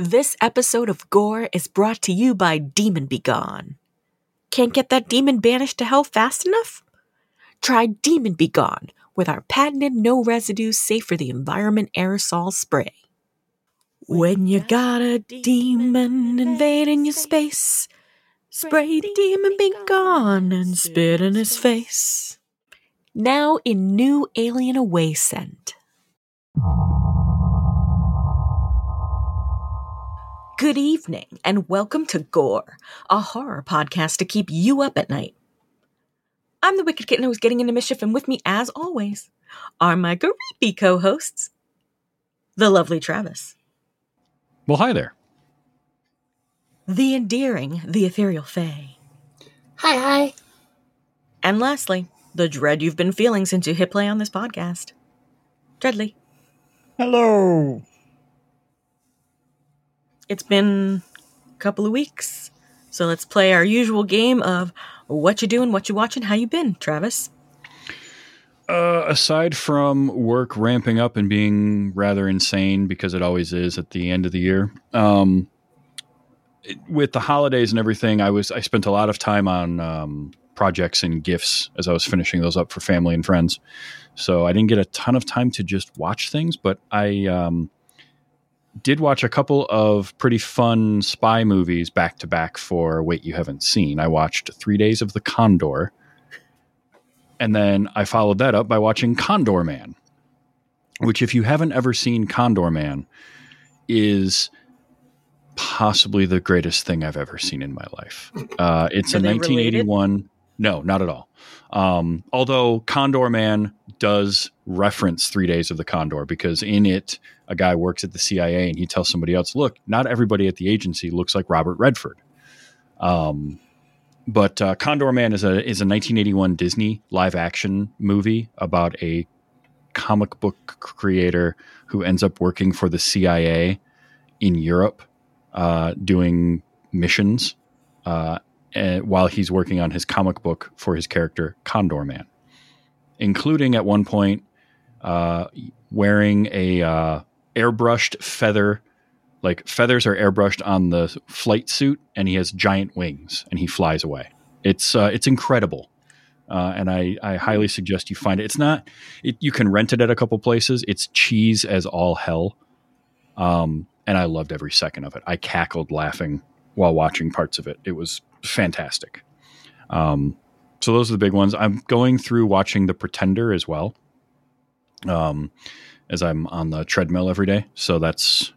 This episode of Gore is brought to you by Demon Begone. Can't get that demon banished to hell fast enough? Try Demon Begone with our patented no residue safe for the environment aerosol spray. When you got a demon invading your space, spray Demon Begone and spit in his face. Now in new Alien Away scent. Good evening, and welcome to Gore, a horror podcast to keep you up at night. I'm the Wicked Kitten who's getting into mischief, and with me, as always, are my creepy co hosts, the lovely Travis, Well, hi there. the endearing, the ethereal Fae, Hi, hi. and lastly, the dread you've been feeling since you hit play on this podcast, Dreadly. Hello. It's been a couple of weeks, so let's play our usual game of what you doing, what you watching, how you been, Travis. Uh, aside from work ramping up and being rather insane because it always is at the end of the year, um, it- with the holidays and everything, I was I spent a lot of time on um, projects and gifts as I was finishing those up for family and friends. So I didn't get a ton of time to just watch things, but I um, did watch a couple of pretty fun spy movies back to back for Wait You Haven't Seen. I watched Three Days of the Condor. And then I followed that up by watching Condorman, which, if you haven't ever seen Condorman, is possibly the greatest thing I've ever seen in my life. Uh, it's Are a they 1981. No, not at all. Um, although Condor Man does reference Three Days of the Condor because in it, a guy works at the CIA and he tells somebody else, "Look, not everybody at the agency looks like Robert Redford." Um, but uh, Condorman is a is a 1981 Disney live action movie about a comic book creator who ends up working for the CIA in Europe, uh, doing missions, uh, while he's working on his comic book for his character Condorman, including at one point uh, wearing a uh, airbrushed feather like feathers are airbrushed on the flight suit and he has giant wings and he flies away. It's uh, it's incredible. Uh, and I, I highly suggest you find it. It's not it, you can rent it at a couple places. It's cheese as all hell. Um, and i loved every second of it. I cackled laughing while watching parts of it. It was fantastic. Um, so those are the big ones. I'm going through watching the pretender as well. Um, as i'm on the treadmill every day so that's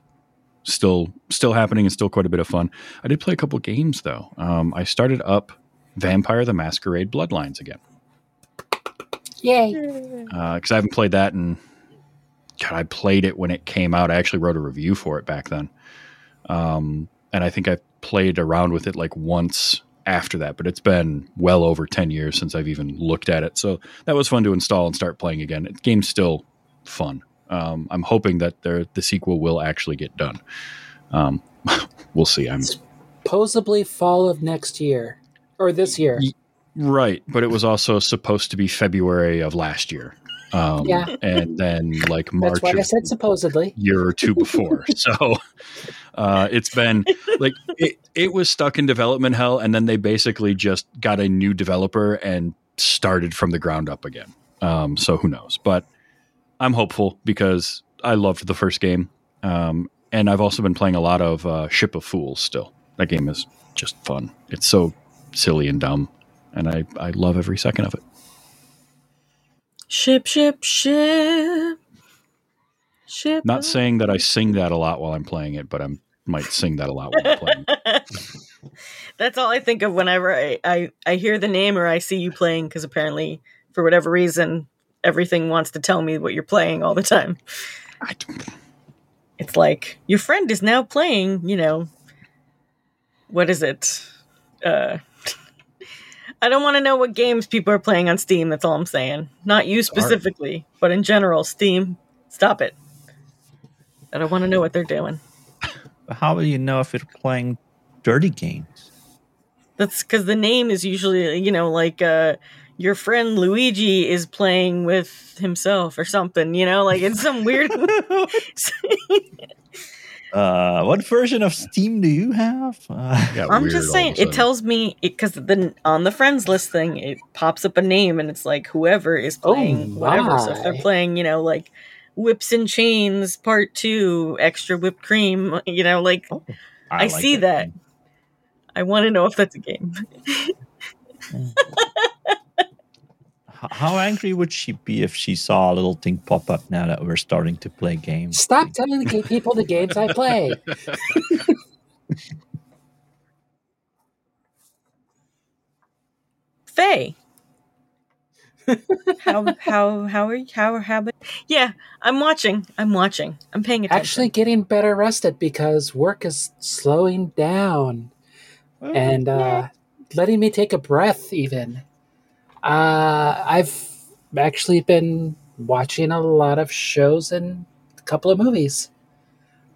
still still happening and still quite a bit of fun. I did play a couple games though. Um, I started up Vampire the Masquerade Bloodlines again Yay. because I haven't played that and God, I played it when it came out. I actually wrote a review for it back then, um, and I think I played around with it like once after that. But it's been well over ten years since I've even looked at it. So that was fun to install and start playing again. The game's still fun. Um, I'm hoping that the sequel will actually get done. Um, we'll see. I'm Supposedly fall of next year. Or this year. Ye- right, but it was also supposed to be February of last year. Um, Yeah. and then like March That's why I said supposedly. year or two before. so uh, it's been like it, it was stuck in development hell, and then they basically just got a new developer and started from the ground up again. Um, so who knows? But I'm hopeful because I loved the first game, um, and I've also been playing a lot of uh, Ship of Fools. Still, that game is just fun. It's so silly and dumb, and I I love every second of it. Ship, ship, ship. Ship. Not saying that I sing that a lot while I'm playing it, but I might sing that a lot while I'm playing. That's all I think of whenever I, I, I hear the name or I see you playing, because apparently, for whatever reason, everything wants to tell me what you're playing all the time. I, It's like, your friend is now playing, you know, what is it? Uh, I don't want to know what games people are playing on Steam. That's all I'm saying. Not you specifically, but in general, Steam. Stop it. I don't want to know what they're doing. How will you know if it's playing dirty games? That's because the name is usually, you know, like uh, your friend Luigi is playing with himself or something, you know, like it's some weird. Uh, what version of Steam do you have? Uh, I'm just saying, it tells me because then on the friends list thing, it pops up a name and it's like whoever is Oh, playing whatever. So if they're playing, you know, like Whips and Chains Part Two, Extra Whipped Cream, you know, like I like see that. I want to know if that's a game. H- How angry would she be if she saw a little thing pop up now that we're starting to play games? Stop telling the people the games I play. Fae. how how how are you how how about yeah i'm watching i'm watching i'm paying attention Actually, getting better rested because work is slowing down and uh, letting me take a breath. Even uh, I've actually been watching a lot of shows and a couple of movies.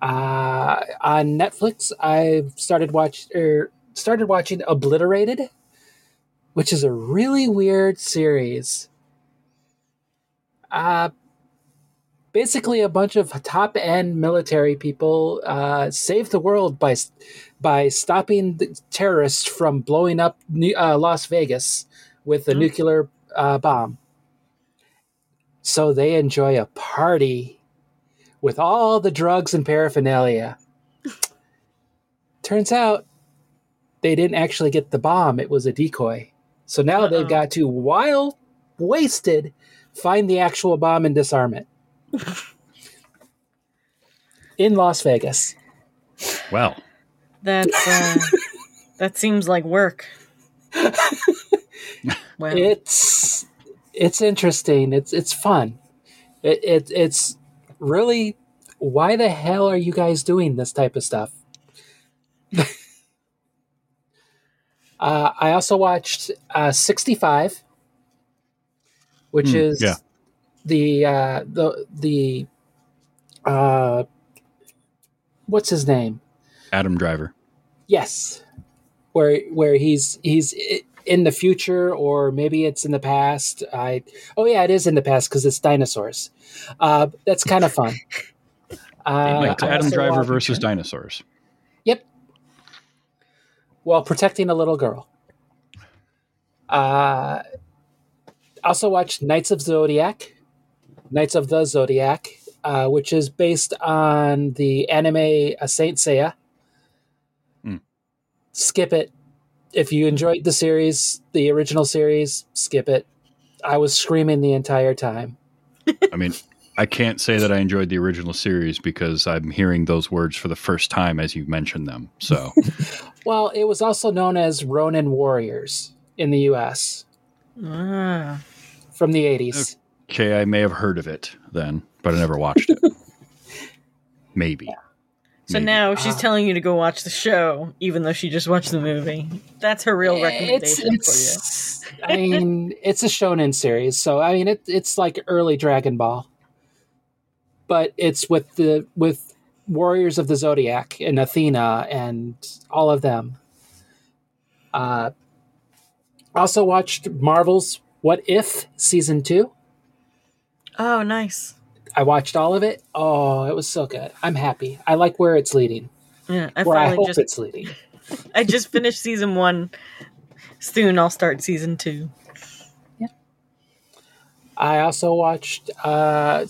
Uh, on Netflix, I've started watch er, started watching Obliterated, which is a really weird series. Uh, basically, a bunch of top end military people uh, save the world by by stopping the terrorists from blowing up New- uh, Las Vegas with a Hmm. nuclear uh, bomb. So they enjoy a party with all the drugs and paraphernalia. Turns out they didn't actually get the bomb, it was a decoy. So now Uh-oh. they've got to, while wasted, find the actual bomb and disarm it. In Las Vegas. Well, that's uh that seems like work well It's it's interesting. It's it's fun. It, it it's really why the hell are you guys doing this type of stuff? uh, I also watched uh, 65, which Hmm, is yeah. the uh, the the uh, what's his name? Adam Driver. Yes, where where he's he's i- in the future or maybe it's in the past. I oh yeah, it is in the past because it's dinosaurs. Uh, that's kind of fun. Uh, Like, Adam Driver versus dinosaurs. Yep. While protecting a little girl. Uh, also watched Knights of Zodiac, Knights of the Zodiac, uh, which is based on the anime uh, Saint Seiya. Hmm. Skip it. If you enjoyed the series, the original series, skip it. I was screaming the entire time. I mean, I can't say that I enjoyed the original series because I'm hearing those words for the first time as you mentioned them. So, Well, it was also known as Ronin Warriors in the U.S. ah. from the 80s. okay, I may have heard of it then, but I never watched it. Maybe. So Maybe. now she's Uh, telling you to go watch the show even though she just watched the movie that's her real It's, recommendation it's I mean, it's a shonen series, so I mean, it, it's like early Dragon Ball, but it's with the with Warriors of the Zodiac and Athena and all of them. Uh, also watched Marvel's What If season two. oh nice I watched all of it. Oh, it was so good. I'm happy. I like where it's leading. yeah i where I hope just it's leading. i just finished season one soon i'll start season two I also watched uh,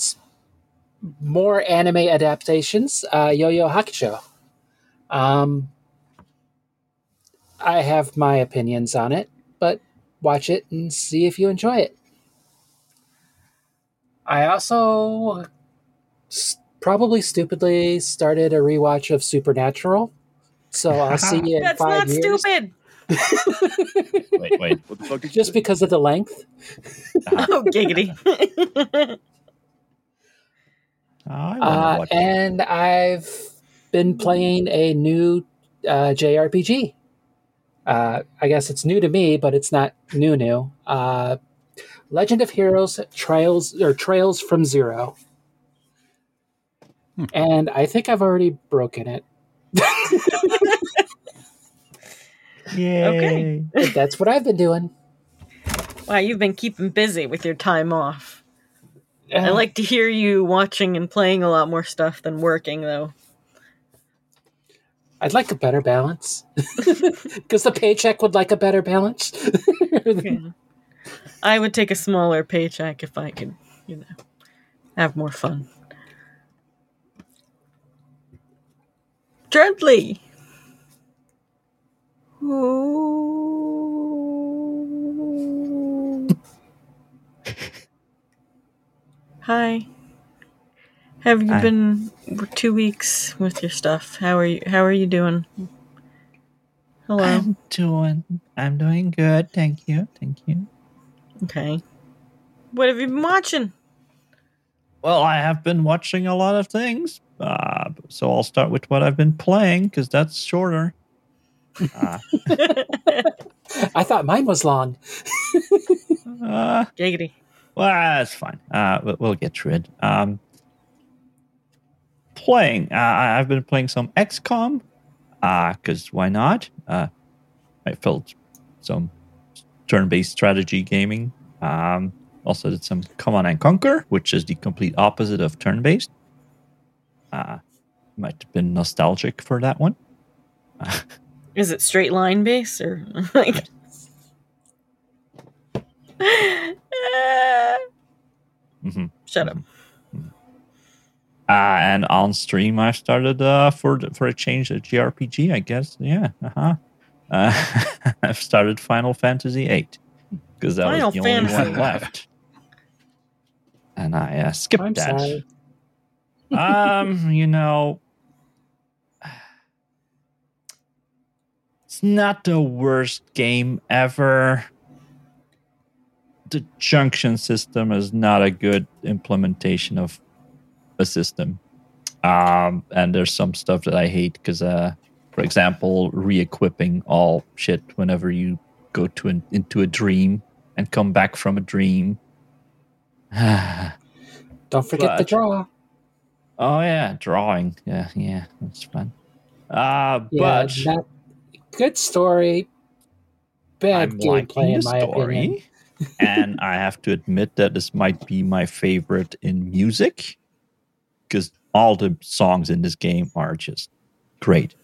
more anime adaptations. Uh, Yu Yu Hakusho. Um, I have my opinions on it, but watch it and see if you enjoy it. I also probably stupidly started a rewatch of Supernatural, so I'll see you in that's five not years. stupid Wait, wait. What the fuck did Just say? because of the length. oh giggity I Uh, and I've been playing a new uh, JRPG. Uh, I guess it's new to me, but it's not new new. Legend of Heroes Trails or Trails from Zero. Hmm. And I think I've already broken it. Yay. But that's what I've been doing. wow you've been keeping busy with your time off I Uh, like to hear you watching and playing a lot more stuff than working, though. I'd like a better balance because the paycheck would like a better balance. Yeah. I would take a smaller paycheck if I could, you know, have more fun. Dreadly. Ooh. Hi. Have you Hi. been two weeks with your stuff? How are you? How are you doing? Hello. I'm doing. I'm doing good. Thank you. Thank you. Okay. What have you been watching? Well, I have been watching a lot of things. Uh, so I'll start with what I've been playing because that's shorter. Uh, I thought mine was long. uh, Giggity. well, that's fine. Uh, we'll, we'll get through it. Um, playing. Uh, I- I've been playing some XCOM because why not? Uh, I felt some turn-based strategy gaming. Um, also did some Command and Conquer, which is the complete opposite of turn-based. Uh, might have been nostalgic for that one. Is it straight line base or like? Mhm. Shut up. Uh, and on stream, I started uh, for for a change a JRPG. I guess, yeah. Uh-huh. Uh, I've started Final Fantasy VIII because that Final was the only one left, and I uh, skipped I'm that. sorry. um, you know, it's not the worst game ever. The junction system is not a good implementation of a system. Um, and there's some stuff that I hate because, uh, for example, re-equipping all shit whenever you go to an, into a dream and come back from a dream. Don't forget the But- draw. Oh yeah, drawing. Yeah, yeah, that's fun. Uh, Yeah, but that, good story. Bad I'm gameplay, in my opinion. and I have to admit that this might be my favorite in music because all the songs in this game are just great.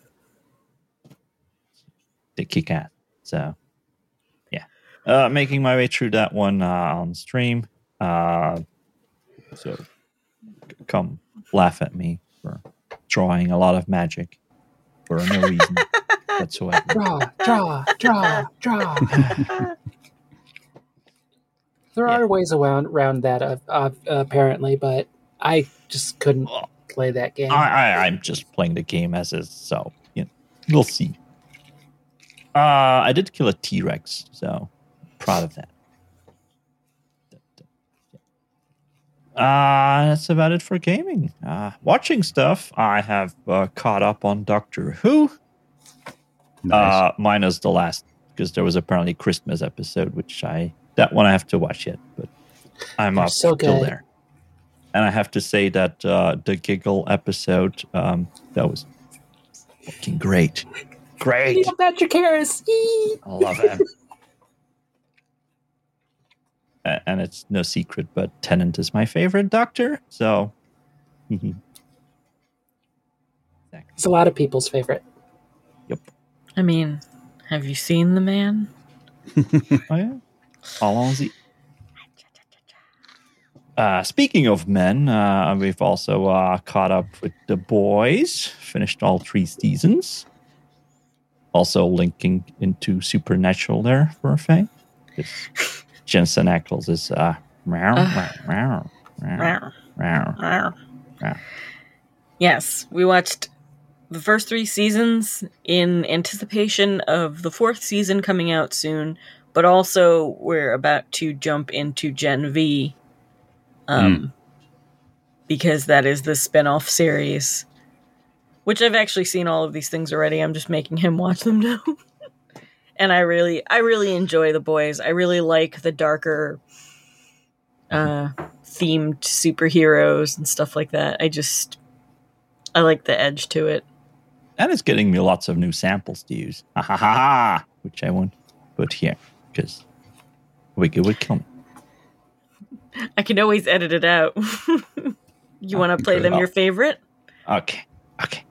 They kick ass. So, yeah. Uh, making my way through that one uh, on stream. Uh, so, come laugh at me for drawing a lot of magic for no reason whatsoever. Draw, draw, draw, draw. There Yeah. are ways around around that, uh, uh, apparently, but I just couldn't Well, play that game. I, I I'm just playing the game as is, so you know, we'll see. Uh, I did kill a T Rex, so proud of that. Uh, that's about it for gaming. Uh, watching stuff, I have uh, caught up on Doctor Who. Nice. Uh, minus the last, because there was apparently a Christmas episode, which I that one I have to watch yet, but I'm They're up so still good. there. And I have to say that uh, the giggle episode um, that was fucking great, great. Neil Patrick Harris. Yee. I love him. And it's no secret, but Tennant is my favorite Doctor. So, It's a lot of people's favorite. Yep. I mean, have you seen the man? oh yeah, allons-y. Uh, speaking of men, uh, we've also uh, caught up with the boys. Finished all three seasons. Also linking into Supernatural there for a fact. 'Cause Jensen Ackles is uh, meow, Ugh. meow, meow, meow, meow. Yeah. Yes, we watched the first three seasons in anticipation of the fourth season coming out soon, but also we're about to jump into Gen V um, because that is the spin off series. Which I've actually seen all of these things already. I'm just making him watch them now. and I really I really enjoy the boys. I really like the darker uh themed superheroes and stuff like that. I just I like the edge to it. And it's getting me lots of new samples to use. Ha ha ha ha! Which I won't put here because Wiki would kill me. I can always edit it out. you want to play them your favorite? Okay, okay.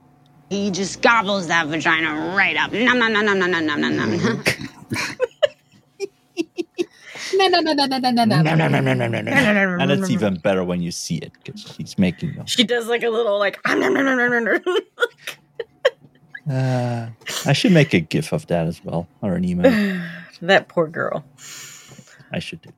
He just gobbles that vagina right up. Nom nom nom nom nom nom nom nom nom. No, no, no, no, no, no, no, no. and it's even better when you see it because she's making them. She does like a little like. Uh, I should make a gif of that as well, or an email. that poor girl. I should do.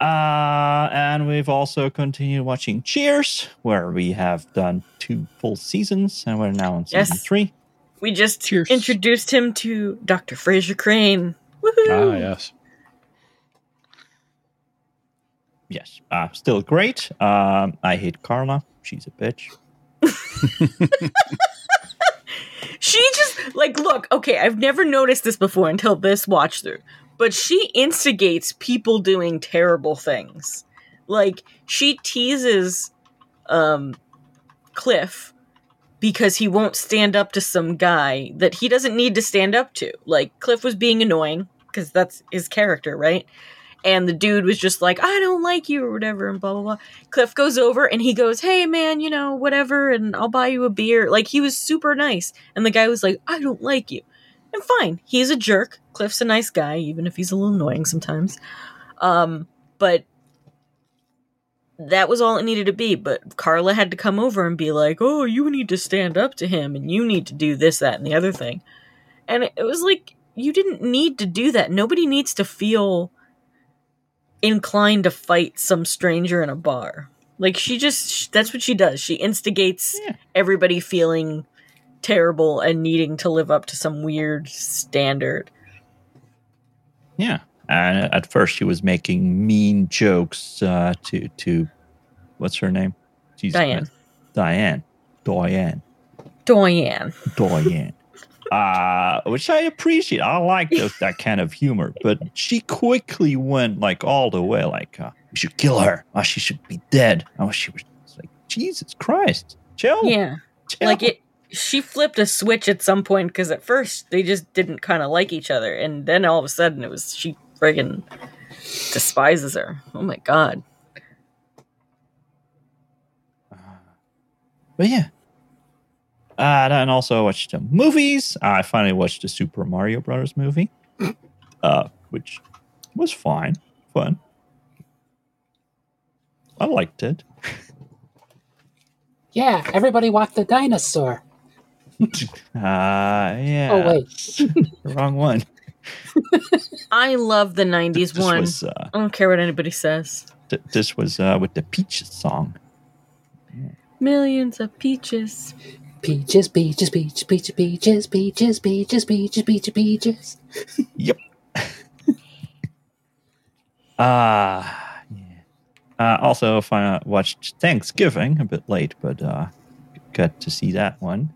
Uh, and we've also continued watching Cheers, where we have done two full seasons, and we're now on season Yes. three. We just Cheers. introduced him to Dr. Frasier Crane. Woohoo! Ah, yes. Yes, uh, still great. Um, I hate Carla. She's a bitch. She just like look, okay, I've never noticed this before until this watch through. But she instigates people doing terrible things. Like she teases um Cliff because he won't stand up to some guy that he doesn't need to stand up to. Like Cliff was being annoying because that's his character, right? And the dude was just like, I don't like you or whatever, and blah blah blah. Cliff goes over and he goes, Hey man, you know, whatever, and I'll buy you a beer. Like he was super nice. And the guy was like, I don't like you. And fine, he's a jerk. Cliff's a nice guy, even if he's a little annoying sometimes. Um, but that was all it needed to be. But Carla had to come over and be like, Oh, you need to stand up to him and you need to do this, that, and the other thing. And it was like, you didn't need to do that. Nobody needs to feel inclined to fight some stranger in a bar. Like she just that's what she does. She instigates Yeah. everybody feeling terrible and needing to live up to some weird standard. Yeah. And at first, she was making mean jokes uh, to to what's her name? Jesus Diane. Diane. Diane. Diane. Diane. Uh, which I appreciate. I like those, that kind of humor. But she quickly went like all the way, like, uh, we should kill her. Oh, she should be dead. Oh, she was like, Jesus Christ. Chill. Yeah. chill. Like it she flipped a switch at some point because at first they just didn't kind of like each other and then all of a sudden it was she friggin' despises her. Oh my god. But yeah. Uh, and also I watched some movies. I finally watched the Super Mario Brothers movie, uh, which was fine, fun. I liked it. Yeah, everybody walked the dinosaur. Uh, yeah. Oh, wait. the wrong one. I love the 90s This one. was uh, I don't care what anybody says. th- this was uh, with the Peaches song. Millions of peaches. Peaches, peaches, peaches, peaches, peaches, peaches, peaches, peaches, peaches, peaches. Yep. Ah, yeah. Uh, also, if I watched Thanksgiving a bit late, but uh, got to see that one.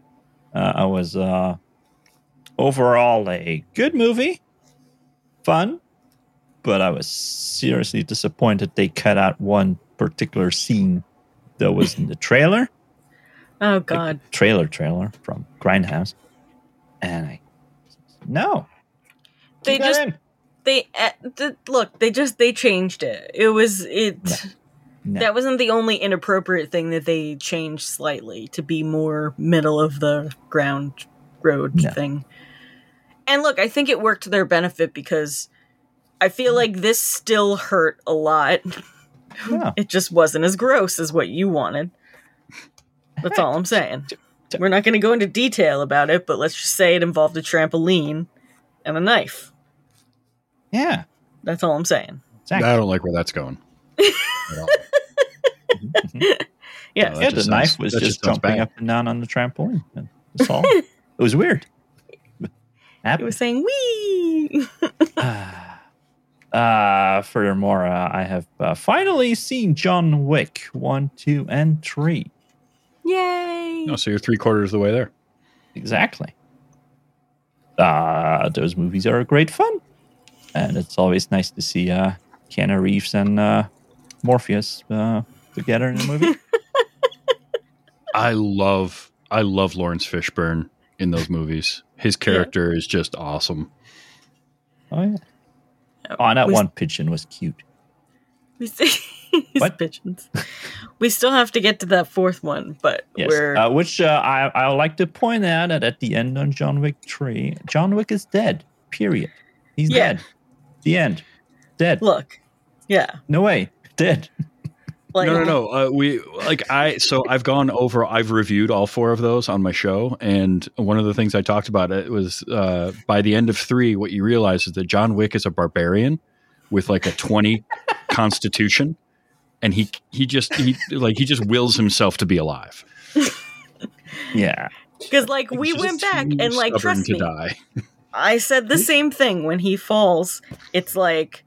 Uh, I was uh, overall a good movie, fun, but I was seriously disappointed they cut out one particular scene that was in the trailer. Oh like god. trailer trailer from Grindhouse, and I no. They just in. they uh, th- look, they just they changed it. It was it No. That wasn't the only inappropriate thing that they changed slightly to be more middle of the ground road No. thing. And look, I think it worked to their benefit because I feel like this still hurt a lot. Yeah. It just wasn't as gross as what you wanted. That's all I'm saying. We're not going to go into detail about it, but let's just say it involved a trampoline and a knife. Yeah, That's all I'm saying. exactly. I don't like where that's going. At all. Yes. No, yeah, just the sounds- knife was just, just jumping bad. up and down on the trampoline. That's all. it was weird. It was saying, wee! uh, furthermore, uh, I have uh, finally seen John Wick 1, 2, and 3. Yay! No, so you're three quarters of the way there. Exactly. Uh, those movies are great fun. And it's always nice to see uh, Keanu Reeves and uh, Morpheus uh, together in a movie. I love I love Laurence Fishburne in those movies. His character is just awesome. oh, yeah. Oh, and that We- one pigeon was cute. We say, He's What? bitching. We still have to get to that fourth one, but Yes. we're Uh, which uh, I I would like to point out that at the end on John Wick three, John Wick is dead. Period. He's Yeah. dead. The end. Dead. look. Yeah. No way. Dead. Like no, no, no. Uh, we like I. So I've gone over. I've reviewed all four of those on my show, and one of the things I talked about it was uh, by the end of three, what you realize is that John Wick is a barbarian with like a twenty constitution, and he he just he like he just wills himself to be alive. Yeah. Because like we He's went back and like trust me, die. I said the same thing when he falls. It's like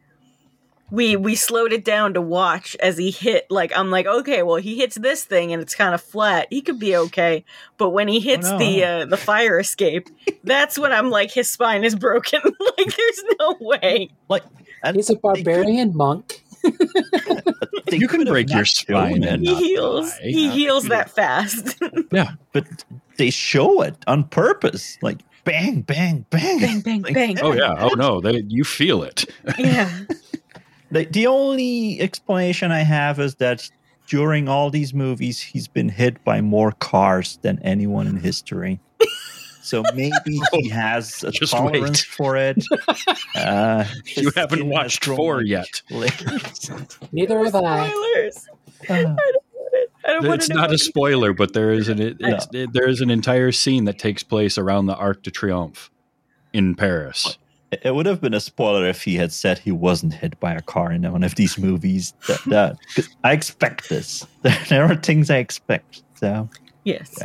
we we slowed it down to watch as he hit like I'm like, okay, well he hits this thing and it's kind of flat. He could be okay. But when he hits no, the uh the fire escape, that's when I'm like his spine is broken. like there's no way. Like and He's a they could- barbarian monk. they You can break your spine it, and He heals. die. He Yeah. heals that fast. Yeah but they show it on purpose. Like bang, bang, bang, bang bang Like, bang. Oh yeah. Oh no. They you feel it. Yeah. The, the only explanation I have is that during all these movies, he's been hit by more cars than anyone in history. So maybe he has a Just tolerance wait. for it. Uh, You haven't watched four yet. Neither have I. Spoilers. Uh, I don't want It's not a what- spoiler, but there is an it, No. it, there is an entire scene that takes place around the Arc de Triomphe in Paris. It would have been a spoiler if he had said he wasn't hit by a car in one of these movies. That, that 'cause I expect this. There are things I expect. So, Yes.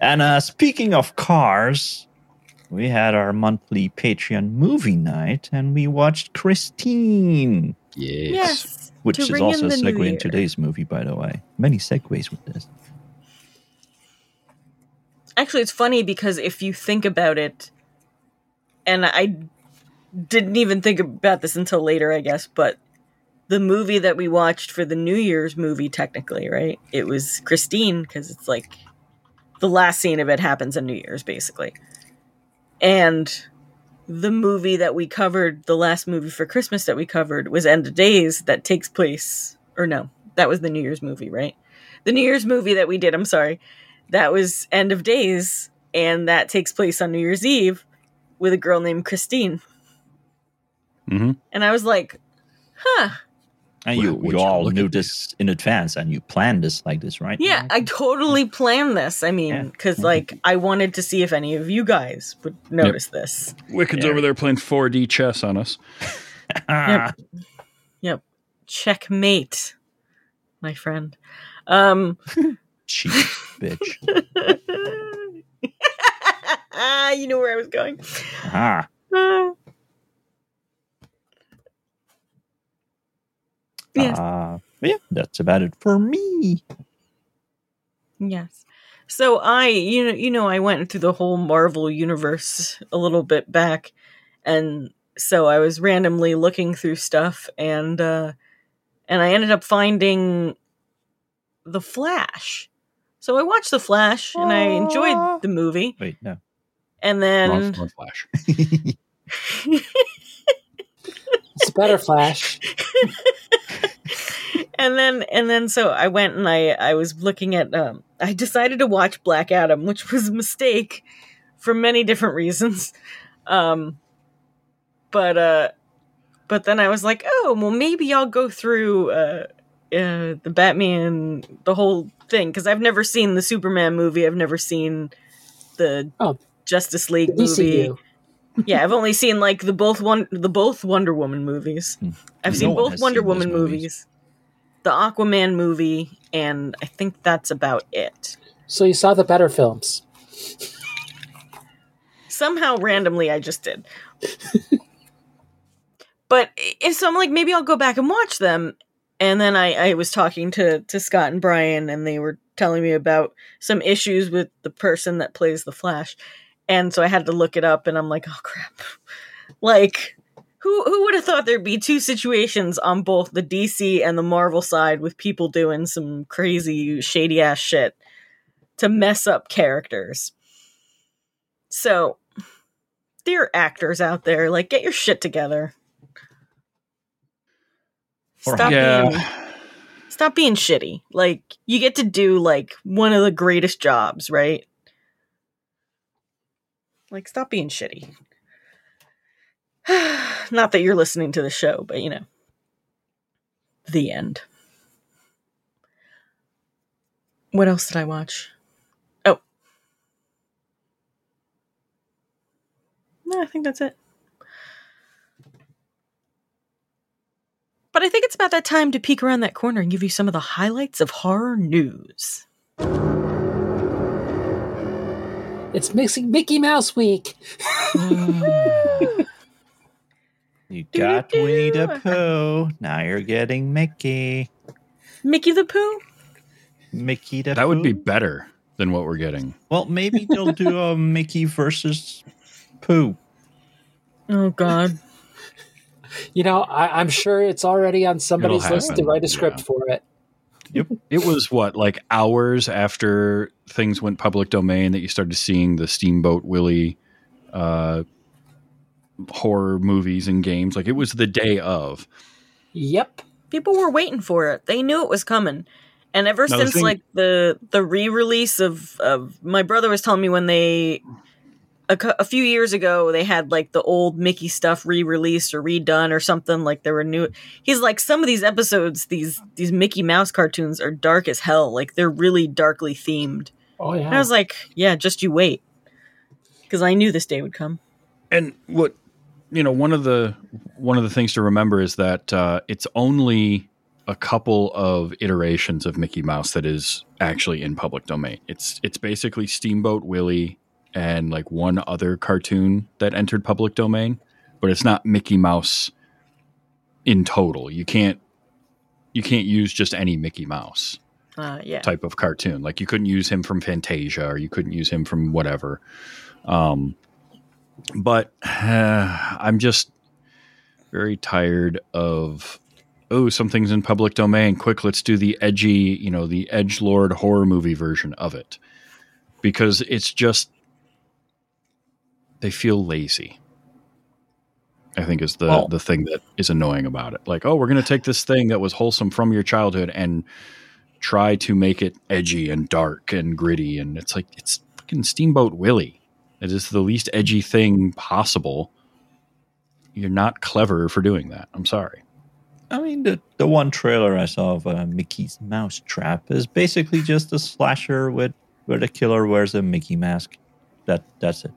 and uh, speaking of cars, we had our monthly Patreon movie night, and we watched Christine, Yes. Yes. which is also in a segue in today's movie, by the way. Many segues with this. Actually, it's funny because if you think about it, and I didn't even think about this until later, I guess, but the movie that we watched for the New Year's movie, technically, right? It was Christine, because it's like the last scene of it happens on New Year's, basically. And the movie that we covered, the last movie for Christmas that we covered, was End of Days, that takes place, or no, that was the New Year's movie, right? The New Year's movie that we did, I'm sorry, that was End of Days, and that takes place on New Year's Eve with a girl named Christine. hmm And I was like, huh, And you, you you all look knew at this in advance, and you planned this like this, right? yeah, I totally planned this. I mean, Yeah. because like I wanted to see if any of you guys would notice this. Wicked's Yeah. over there playing 4D chess on us. Ah, Yep, checkmate, my friend. Um, cheap bitch. you know where I was going. Ah. Uh, yes. Uh, yeah, that's about it for me. Yes. So I, you know, you know, I went through the whole Marvel universe a little bit back, and so I was randomly looking through stuff, and uh, and I ended up finding the Flash. So I watched the Flash, and I enjoyed the movie, Wait, no. And then wrong flash. It's a better Flash. and then and then so I went and I I was looking at um I decided to watch Black Adam, which was a mistake for many different reasons. Um but uh but then I was like, "Oh, well maybe I'll go through uh uh the Batman the whole thing cuz I've never seen the Superman movie. I've never seen the Oh, Justice League The movie. DCU. Yeah, I've only seen like the both one the both Wonder Woman movies. Hmm. I've No seen both Wonder seen Woman movies. movies. the Aquaman movie, and I think that's about it. So you saw the better films. Somehow randomly I just did. but if so I'm like maybe I'll go back and watch them. And then I, I was talking to, to Scott and Brian and they were telling me about some issues with the person that plays the Flash. And so I had to look it up and I'm like, oh crap. Like who who would have thought there'd be two situations on both the DC and the Marvel side with people doing some crazy shady ass shit to mess up characters. So dear actors out there, like get your shit together. Stop Yeah. being stop being shitty. Like you get to do like one of the greatest jobs, right? Like stop being shitty. Not that you're listening to the show, but you know. The end. What else did I watch? Oh. No, I think that's it. But I think it's about that time to peek around that corner and give you some of the highlights of horror news. It's mixing Mickey Mouse week. You got Winnie the Pooh. Now you're getting Mickey. Mickey the Pooh? Mickey the That would be better than what we're getting. Well, maybe they'll do a Mickey versus Pooh. Oh God. You know, I, I'm sure it's already on somebody's It'll list to write a script yeah. for it. It was what, like hours after things went public domain that you started seeing the Steamboat Willie uh, horror movies and games. Like it was the day of. Yep. People were waiting for it. They knew it was coming. And ever Now, the since thing- like the the re-release of of my brother was telling me when they a, a few years ago they had like the old Mickey stuff re-released or redone or something like there were new he's like some of these episodes these these Mickey Mouse cartoons are dark as hell like they're really darkly themed. Oh and I was like yeah just you wait. Because I knew this day would come. And what you know, one of the one of the things to remember is that uh, it's only a couple of iterations of Mickey Mouse that is actually in public domain. It's it's basically Steamboat Willie and like one other cartoon that entered public domain, but it's not Mickey Mouse in total. You can't you can't use just any Mickey Mouse uh, yeah type of cartoon. Like you couldn't use him from Fantasia or you couldn't use him from whatever. Um, but I'm just very tired of oh something's in public domain. Quick, let's do the edgy, you know, the edge lord horror movie version of it because it's just they feel lazy. I think is the Well- the thing that is annoying about it. Like, oh, we're going to take this thing that was wholesome from your childhood and try to make it edgy and dark and gritty. And it's like it's fucking Steamboat Willie. It is the least edgy thing possible. You're not clever for doing that. I'm sorry. I mean, the, the one trailer I saw of uh, Mickey's Mouse Trap is basically just a slasher with where the killer wears a Mickey mask. That that's it.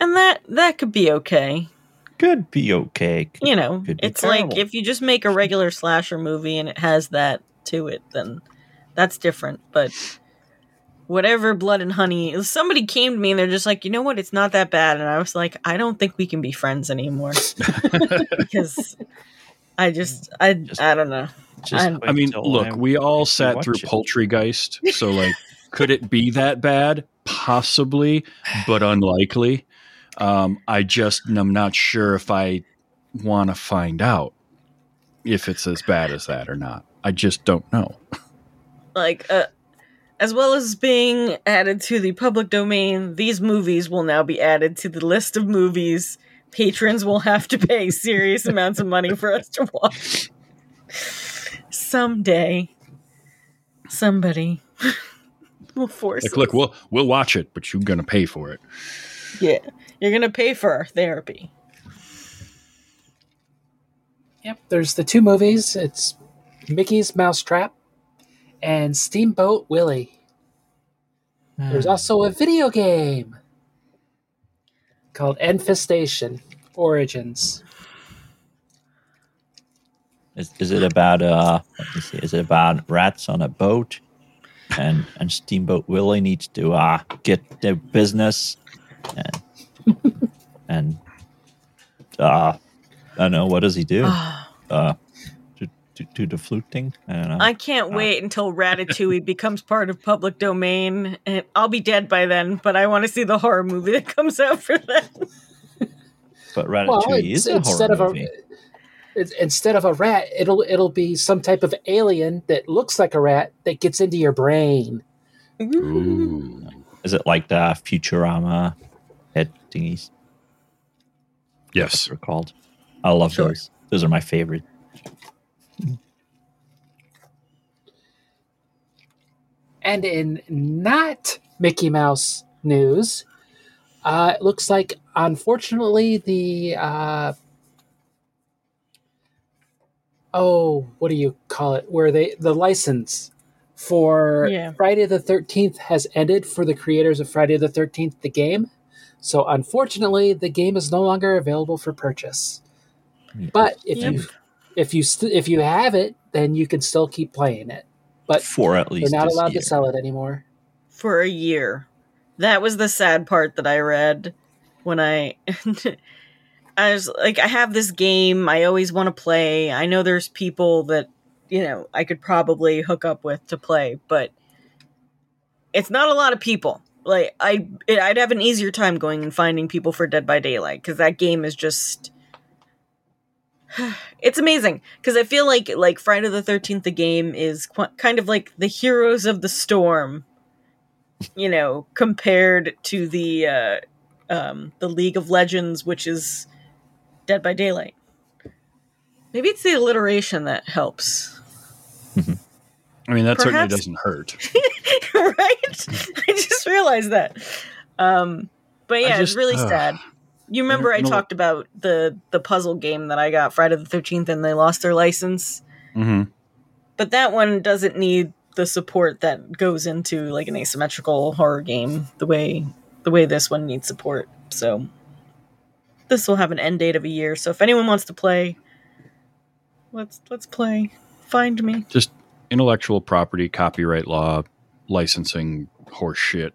And that that could be okay Could be okay. you know, Could be it's like if you just make a regular slasher movie and it has that to it, then that's different. But whatever blood and honey, somebody came to me and they're just like, you know what, it's not that bad, and I was like, I don't think we can be friends anymore because I just, I, Just- I don't know. Just I'm- I mean, look, I- we all sat through it. Poultrygeist, so like, could it be that bad? Possibly, but unlikely. Um, I just am not sure if I want to find out if it's as bad as that or not. I just don't know. Like, uh, as well as being added to the public domain, these movies will now be added to the list of movies patrons will have to pay serious amounts of money for us to watch. Someday, somebody will force Like, look, we'll we'll watch it, but you're gonna pay for it. Yeah, you're gonna pay for our therapy. Yep. There's the two movies. It's Mickey's Mousetrap and Steamboat Willie. There's also a video game called Infestation Origins. Is, is it about uh? Let me see. Is it about rats on a boat, and and Steamboat Willie needs to uh get their business, and and uh, I don't know what does he do? Uh, do, do, do the flute thing? I don't know. I can't wait until Ratatouille becomes part of public domain, and I'll be dead by then. But I want to see the horror movie that comes out for that. but Ratatouille it's, is a instead horror of movie. a it's, instead of a rat, it'll it'll be some type of alien that looks like a rat that gets into your brain. Ooh. Is it like the Futurama head thingies? Yes. They're called. I love Sure. those. Those are my favorite. And in not Mickey Mouse news, uh, it looks like unfortunately the uh, oh, what do you call it? Where they the license for Yeah. Friday the Thirteenth has ended for the creators of Friday the Thirteenth, the game. So unfortunately, the game is no longer available for purchase. But if Yep. you if you st- if you have it, then you can still keep playing it. But For at least you're not allowed year. to sell it anymore. for a year. That was the sad part that I read when I I was like I have this game I always want to play. I know there's people that, you know, I could probably hook up with to play, but it's not a lot of people. Like I it, I'd have an easier time going and finding people for Dead by Daylight cuz that game is just it's amazing because I feel like like Friday the 13th the game is qu- kind of like the heroes of the storm you know, compared to the uh, um, the League of Legends, which is Dead by Daylight. Maybe it's the alliteration that helps, I mean, that certainly doesn't hurt. right? I just realized that. Um, but yeah, it's really ugh. sad. You remember I You talked about the the puzzle game that I got Friday the Thirteenth, and they lost their license. hmm But that one doesn't need the support that goes into like an asymmetrical horror game the way the way this one needs support. So this will have an end date of a year. So if anyone wants to play, let's let's play. Find me. Just intellectual property, copyright law, licensing horse shit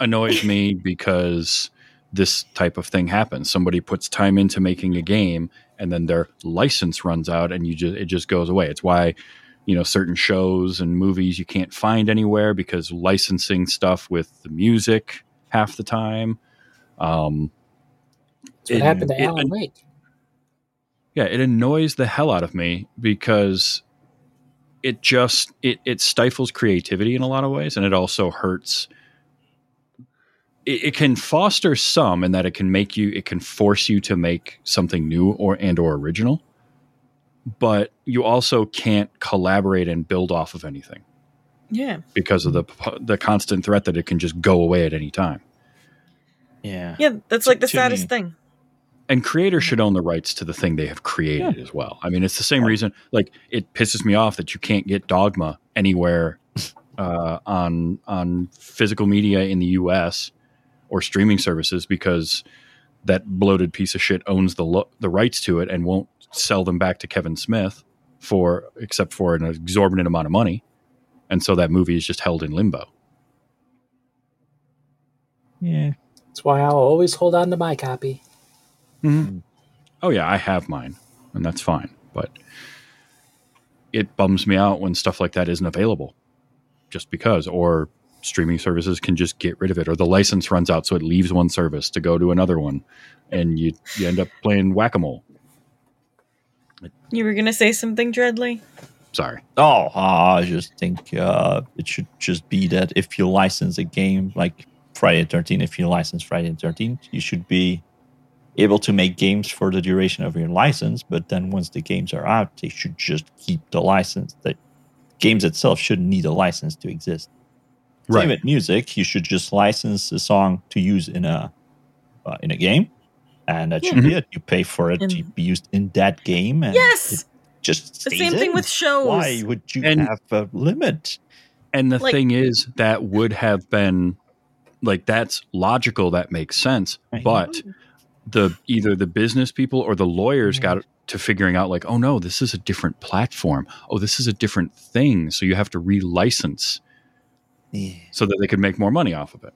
annoys me because this type of thing happens. Somebody puts time into making a game and then their license runs out and you just it just goes away. It's why you know certain shows and movies you can't find anywhere because licensing stuff with the music half the time. Um, That's what it- happened to it- Alan Wake. yeah it annoys the hell out of me because it just it, it stifles creativity in a lot of ways and it also hurts it, it can foster some in that it can make you it can force you to make something new or and or original but you also can't collaborate and build off of anything Yeah. because of the the constant threat that it can just go away at any time Yeah. Yeah, that's like the To saddest me- thing. And creators should own the rights to the thing they have created as well. I mean, it's the same reason. Like, it pisses me off that you can't get Dogma anywhere uh, on on physical media in the U.S. or streaming services because that bloated piece of shit owns the lo- the rights to it and won't sell them back to Kevin Smith for except for an exorbitant amount of money, and so that movie is just held in limbo. Yeah. That's why I'll always hold on to my copy. Oh yeah, I have mine, and that's fine. But it bums me out when stuff like that isn't available, just because, or streaming services can just get rid of it, or the license runs out, so it leaves one service to go to another one, and you you end up playing whack a mole. You were gonna say something, Dreadly? Sorry. Oh, I just think uh, it should just be that if you license a game like Friday the 13th, if you license Friday the 13th, you should be able to make games for the duration of your license. But then once the games are out, they should just keep the license. The games itself shouldn't need a license to exist. Same with music, you should just license a song to use in a uh, in a game, and that should Yeah. be it. You pay for it to be used in that game, and Yes. it just The stays same thing with shows. Why would you And- have a limit? And the Like- thing is, that would have been like that's logical. That makes sense. Right. But the either the business people or the lawyers got to figuring out like, oh no, this is a different platform. Oh, this is a different thing. So you have to relicense Yeah. so that they could make more money off of it.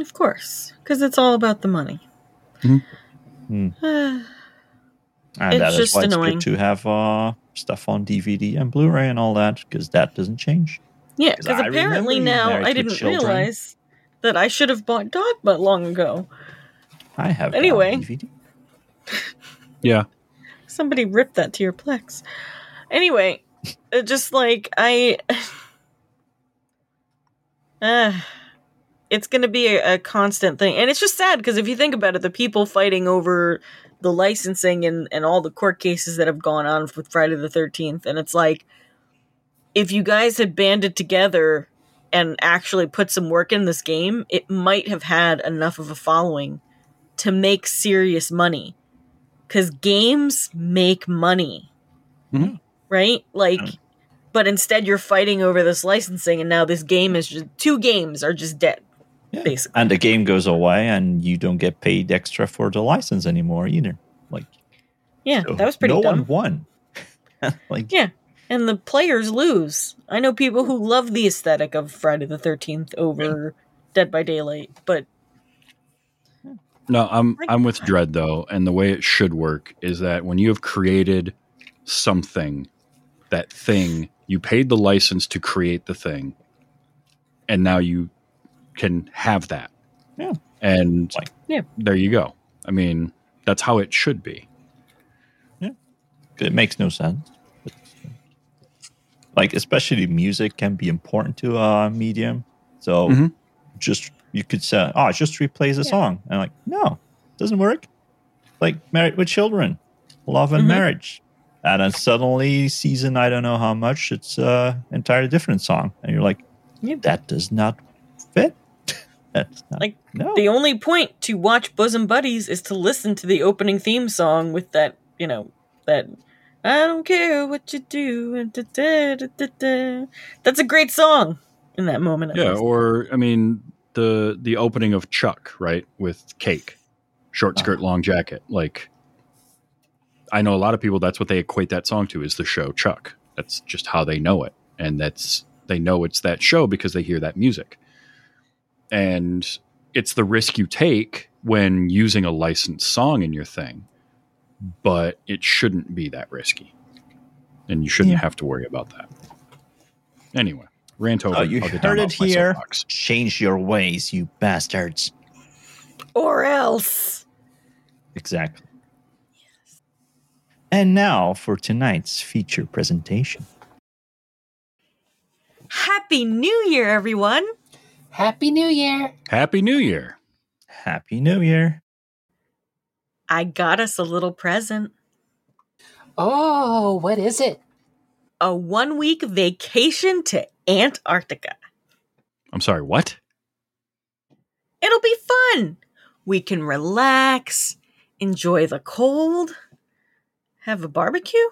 Of course, because it's all about the money. Mhm. Hmm. yeah, And It's that is just why annoying. it's good to have uh, stuff on DVD and Blu-ray and all that because that doesn't change. Yeah, because apparently now I didn't children. realize that I should have bought Dogma long ago. I have Anyway. DVD. Yeah. Somebody ripped that to your Plex. Anyway, it just like I. Uh, it's going to be a, a constant thing. And it's just sad because if you think about it, the people fighting over the licensing and, and all the court cases that have gone on with Friday the 13th, and it's like, if you guys had banded together and actually put some work in this game, it might have had enough of a following to make serious money. Because games make money, Mhm. right? Like, but instead you're fighting over this licensing, and now this game is just two games are just dead, Yeah. basically. And the game goes away, and you don't get paid extra for the license anymore either. Like Yeah, so that was pretty no dumb. one won. like Yeah, and the players lose. I know people who love the aesthetic of Friday the Thirteenth over Dead by Daylight, but No, I'm I'm with Dread though, and the way it should work is that when you have created something, that thing, you paid the license to create the thing, and now you can have that. Yeah. And Like- Yeah. there you go. I mean, that's how it should be. Yeah. It makes no sense. Like especially music can be important to a medium. So Mhm. just you could say, "Oh, it just replays a Yeah. song," and like, no, doesn't work. Like married with children, love and Mhm. marriage, and then suddenly season I don't know how much it's a entirely different song, and you're like, Yeah. that does not fit. That's not, Like, no, the only point to watch Bosom Buddies is to listen to the opening theme song with that, you know, that I don't care what you do. da- da- da- da- da." That's a great song in that moment. at Yeah, least. or I mean the the opening of Chuck, right, with Cake, short skirt, Uh-huh. long jacket. Like, I know a lot of people. That's what they equate that song to is the show Chuck. That's just how they know it, and that's they know it's that show because they hear that music. And it's the risk you take when using a licensed song in your thing, but it shouldn't be that risky, and you shouldn't Yeah. have to worry about that. Anyway, rant over. Oh, you I'll heard off it here. change your ways, you bastards. Or else. Exactly. Yes. And now for tonight's feature presentation. Happy New Year, everyone! Happy New Year! Happy New Year. Happy New Year. I got us a little present. Oh, what is it? A one week vacation to Antarctica. I'm sorry, what? It'll be fun. We can relax, enjoy the cold, have a barbecue.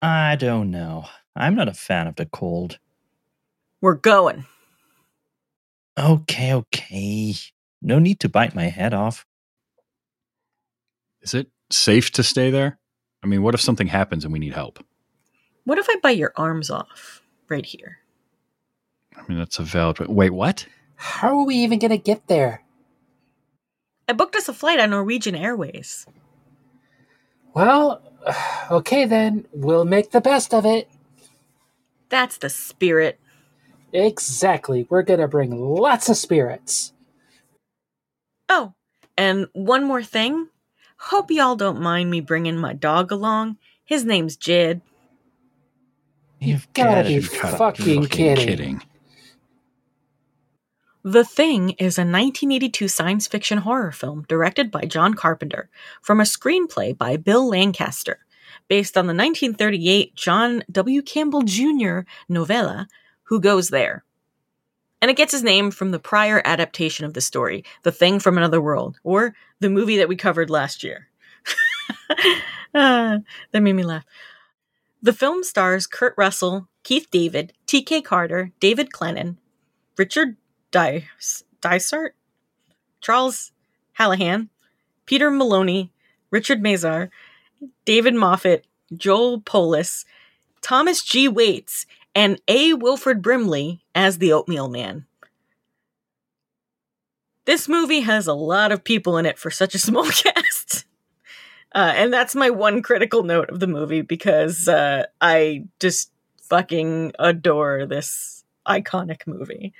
I don't know. I'm not a fan of the cold. We're going. Okay, okay. No need to bite my head off. Is it safe to stay there? I mean, what if something happens and we need help? What if I bite your arms off right here? I mean, that's a valid. Wait, what? How are we even going to get there? I booked us a flight on Norwegian Airways. Well, okay then. We'll make the best of it. That's the spirit. Exactly. We're going to bring lots of spirits. Oh, and one more thing. Hope y'all don't mind me bringing my dog along. His name's Jed. You've gotta gotta be You gotta fucking kidding. The Thing is a 1982 science fiction horror film directed by John Carpenter from a screenplay by Bill Lancaster, based on the 1938 John W. Campbell Jr. novella Who Goes There. And it gets its name from the prior adaptation of the story, The Thing from Another World, or the movie that we covered last year. Ah, that made me laugh. The film stars Kurt Russell, Keith David, T.K. Carter, David Clennon, Richard Dysart, Charles Hallahan, Peter Maloney, Richard Masur, David Moffat, Joel Polis, Thomas G. Waites, and A. Wilford Brimley as the Oatmeal Man. This movie has a lot of people in it for such a small cast. Uh, and that's my one critical note of the movie because uh, I just fucking adore this iconic movie.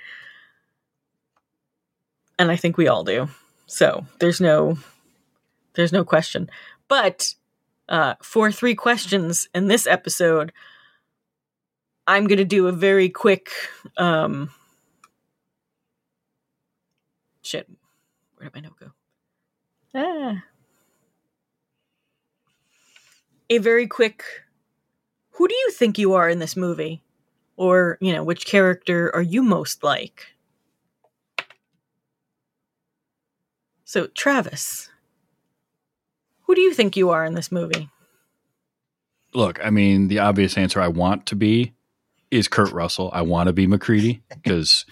And I think we all do. So there's no there's no question. But uh, for three questions in this episode, I'm gonna do a very quick um, shit. Where did my note go? Ah. A very quick. Who do you think you are in this movie? Or, you know, which character are you most like? So, Travis, who do you think you are in this movie? Look, I mean, the obvious answer I want to be is Kurt Russell. I want to be MacReady because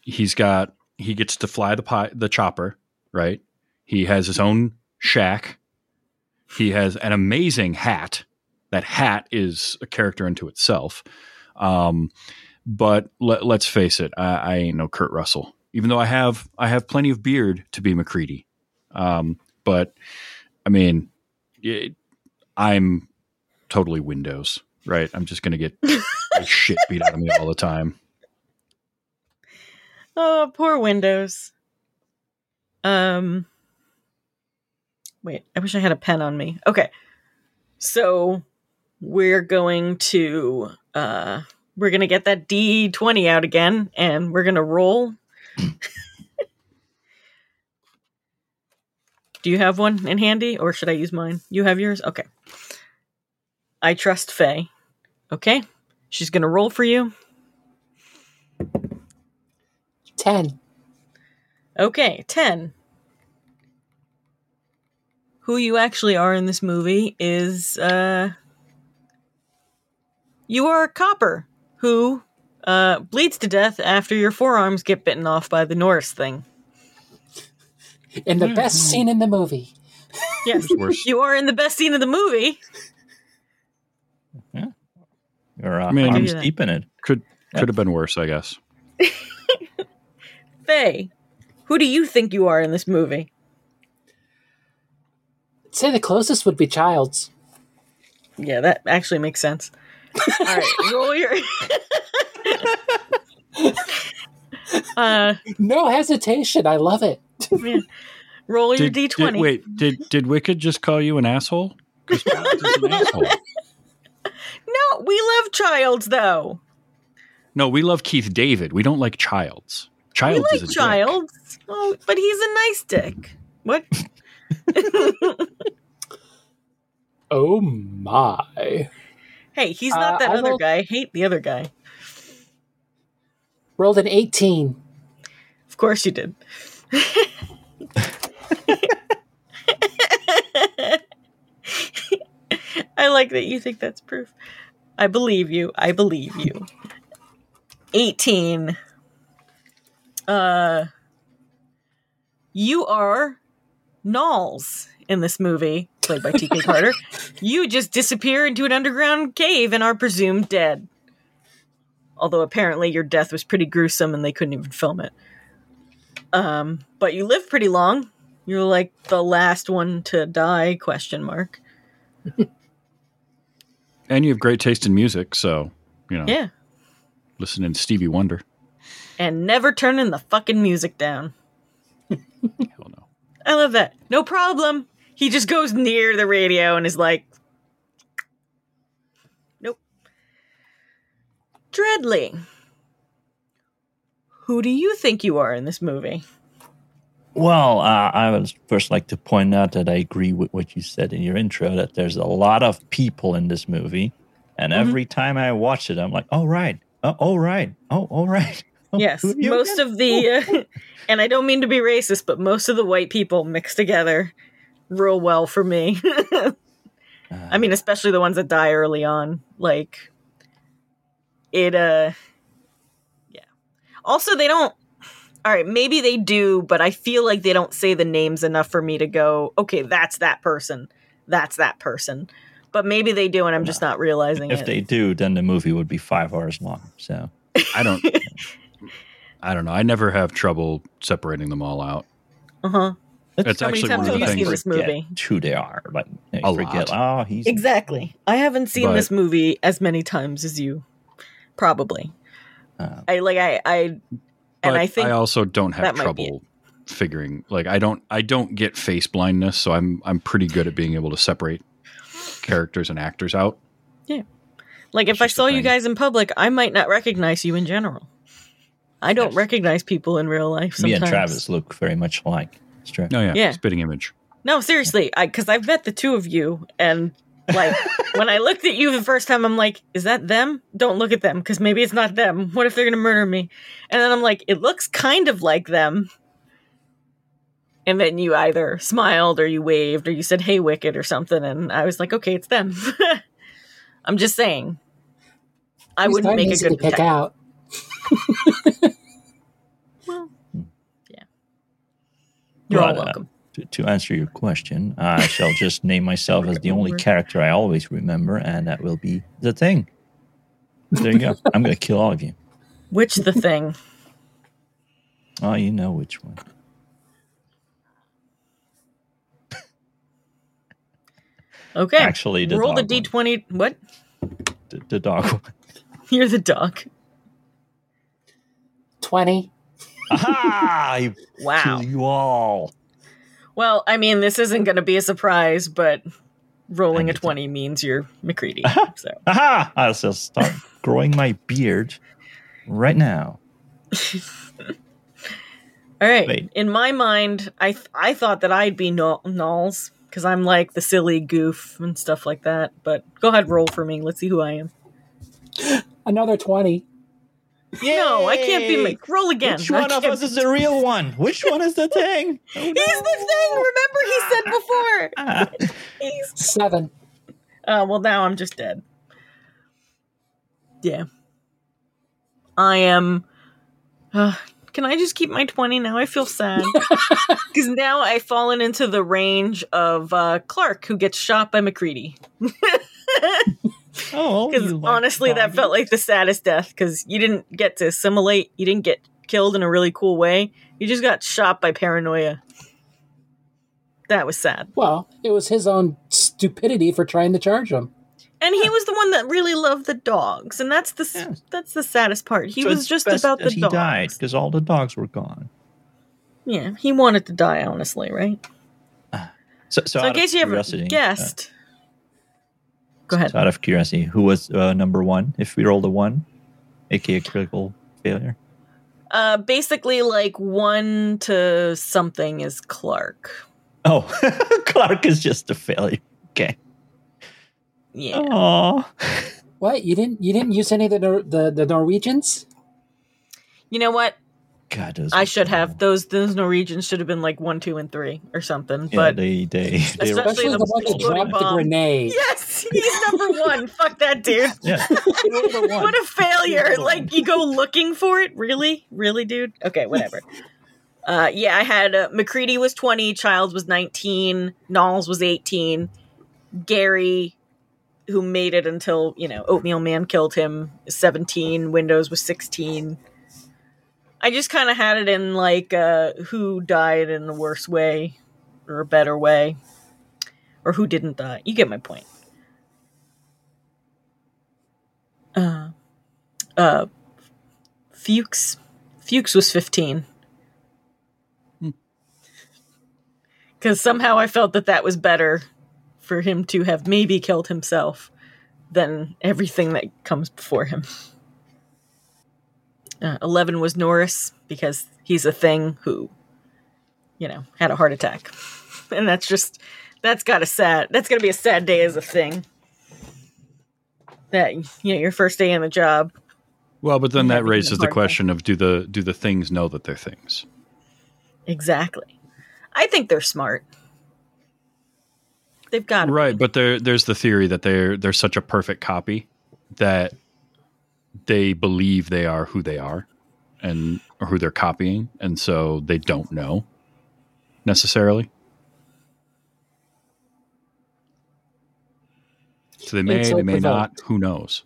he's got he gets to fly the the chopper, right? He has his own shack. He has an amazing hat. That hat is a character unto itself. Um, but let, let's face it, I, I ain't no Kurt Russell. Even though I have I have plenty of beard to be MacReady. Um, but I mean, it, I'm totally Windows, right? I'm just gonna get shit beat out of me all the time. Oh, poor Windows. Um Wait, I wish I had a pen on me. Okay. So we're going to uh we're going to get that D20 out again and we're going to roll. Do you have one in handy or should I use mine? You have yours? Okay. I trust Fae. Okay? She's going to roll for you. 10. Okay, 10. Who you actually are in this movie is uh you are a copper who uh bleeds to death after your forearms get bitten off by the Norris thing. In the best scene in the movie. Yes. you are in the best scene of the movie. You're uh, I mean- arms deep in it. Could could have been worse, I guess. Fae, who do you think you are in this movie? I'd say the closest would be Childs. Yeah, that actually makes sense. All right, roll your uh No hesitation. I love it. yeah. roll your D20. wait, did did Wicked just call you an asshole? 'Cause Childs is an asshole. No, we love Childs though. No, we love Keith David. We don't like Childs. We Childs like is a dick. Childs. Oh, but he's a nice dick. What? Oh my. hey, he's not Uh, that I other will- guy. I hate the other guy. Rolled an 18. Of course you did. I like that you think that's proof. I believe you. I believe you. 18. Uh you are Nauls in this movie, played by TK Carter. You just disappear into an underground cave and are presumed dead. Although apparently your death was pretty gruesome and they couldn't even film it. Um, but you live pretty long. You're like the last one to die? Question mark. And you have great taste in music, so you know, Yeah, listening to Stevie Wonder. and never turning the fucking music down. Hell no. I love that. No problem. He just goes near the radio and is like, "Nope." Dreadly, who do you think you are in this movie? Well, uh, I would first like to point out that I agree with what you said in your intro that there's a lot of people in this movie. And Mhm. every time I watch it, I'm like, oh, right. Oh, oh right. Oh, all right. Yes, who are you most of the, uh, and I don't mean to be racist, but most of the white people mixed together real well for me. I mean, especially the ones that die early on. Like, it, uh, yeah. Also, they don't, all right, maybe they do, but I feel like they don't say the names enough for me to go, okay, that's that person. That's that person. But maybe they do, and I'm just not realizing if it. they do, then the movie would be five hours long. So I don't. I don't know. I never have trouble separating them all out. uh huh. It's How many actually times one have of you the seen things. this movie? who they are. Like you A forget. lot. Oh, he's Exactly. I haven't seen But- this movie as many times as you, probably. Uh, I like I I, and I think I also don't have that might be trouble figuring. Like I don't. I don't get face blindness, so I'm. I'm pretty good at being able to separate characters and actors out. Yeah, like if I saw you guys in public, I might not recognize you in general. I don't Yes. recognize people in real life. Sometimes. Me and Travis look very much alike. It's true. Oh yeah, Yeah. spitting image. No, seriously, because I've met the two of you, and like when I looked at you the first time, I'm like, "Is that them? Don't look at them, because maybe it's not them. What if they're gonna murder me?" And then I'm like, "It looks kind of like them." And then you either smiled or you waved or you said, "Hey, Wicked" or something, and I was like, "Okay, it's them." I'm just saying. I He's wouldn't make a good pick out. Well, yeah. You're Well, all uh. To, to answer your question, I shall just name myself as the only character I always remember, and that will be the thing. There you go. I'm going to kill all of you. Which the thing? Oh, you know which one. Okay. Actually, the roll the dog d d20. What? The, the dog one. You're the dog. 20. Aha! Wow. kill you all. Well, I mean, this isn't going to be a surprise, but rolling a And- 20 means you're MacReady. So, Aha! I'll just start growing my beard right now. all right. Wait. In my mind, I th- I thought that I'd be Null- Nulls because I'm like the silly goof and stuff like that. But go ahead, roll for me. Let's see who I am. Another 20. No, I can't be Yay! Roll again. Which one of us is the real one? Which one is the thing? Oh, He's the thing. Remember, he said before. Ah. He's 7. Uh, well, now I'm just dead. Yeah. I am. Uh, can I just keep my 20 now? I feel sad. Because now I've fallen into the range of uh, Clark, who gets shot by MacReady. Oh, Because like honestly, that felt like the saddest death. Because you didn't get to assimilate, you didn't get killed in a really cool way. You just got shot by paranoia. That was sad. Well, it was his own stupidity for trying to charge him. And he was the one that really loved the dogs, and that's the Yeah. that's the saddest part. He So was just about the that he dogs. died because all the dogs were gone. Yeah, he wanted to die, honestly, right? So, so, So, in case you haven't curiosity, uh, guessed, go ahead. so out of curiosity, who was uh, number one? If we rolled a one, aka critical failure. Uh, basically, like one to something is Clark. Oh, Clark is just a failure. Okay. Yeah, Oh. What? You didn't you didn't use any of the the, the Norwegians? you know what? God, those I were should have those. Those Norwegians should have been like one, two, and three or something. Yeah, but they they they Especially Especially the the one that exploding dropped the grenade. yes, he's number one. Fuck that dude. yeah. They rolled a one. What a failure! Like you go looking for it, really, really, dude. Okay, whatever. uh, yeah, I had uh, MacReady was twenty, Childs was nineteen, Nauls was eighteen, Gary, who made it until you know Oatmeal Man killed him, seventeen. Windows was sixteen. I just kind of had it in like uh, who died in the worst way or a better way, or who didn't die. You get my point. Uh, uh, Fuchs. Fuchs was 15. Hmm. Because somehow I felt that that was better for him to have maybe killed himself than everything that comes before him. Uh, 11 was Norris because he's a thing who, you know, had a heart attack. And that's just, that's got a sad, that's going to be a sad day as a thing. That, you know, your first day on the job, Well, but then that raises the question of do the do the things know that they're things? Exactly. I think they're smart. They've got Right, but there there's the theory that they're they're such a perfect copy that they believe they are who they are and or who they're copying, and so they don't know necessarily. So they may, they may not. Who knows?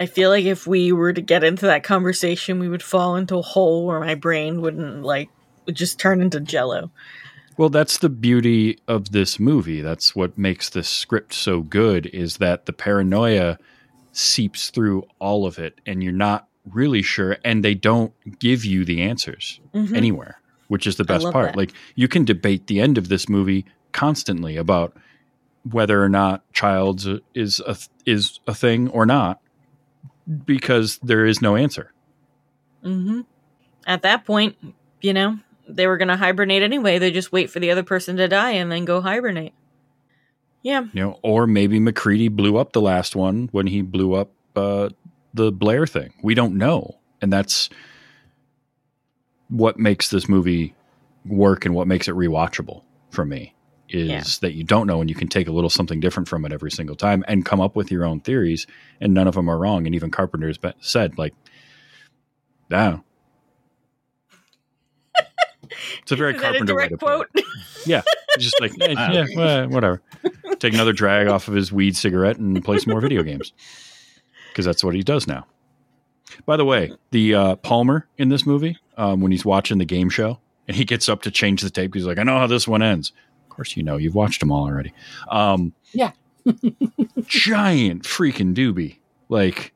I feel like if we were to get into that conversation, we would fall into a hole where my brain wouldn't like would just turn into jello. Well, that's the beauty of this movie. That's what makes this script so good is that the paranoia seeps through all of it and you're not really sure and they don't give you the answers Mhm. anywhere, which is the best part. that. Like you can debate the end of this movie constantly about whether or not Childs is a is a thing or not because there is no answer. hmm At that point, you know, they were going to hibernate anyway. They just wait for the other person to die and then go hibernate. Yeah. You know, or maybe MacReady blew up the last one when he blew up uh, the Blair thing. We don't know, and that's what makes this movie work and what makes it rewatchable for me is Yeah. that you don't know and you can take a little something different from it every single time and come up with your own theories and none of them are wrong and even carpenter's be- said like yeah it's a very Is that a carpenter way direct to put it. quote? yeah just like eh, yeah well, whatever take another drag off of his weed cigarette and play some more video games. Because that's what he does now. By the way the uh, palmer in this movie um, when he's watching the game show and he gets up to change the tape he's like i know how this one ends. Of course you know. You've watched them all already. Um, Yeah. giant freaking doobie. Like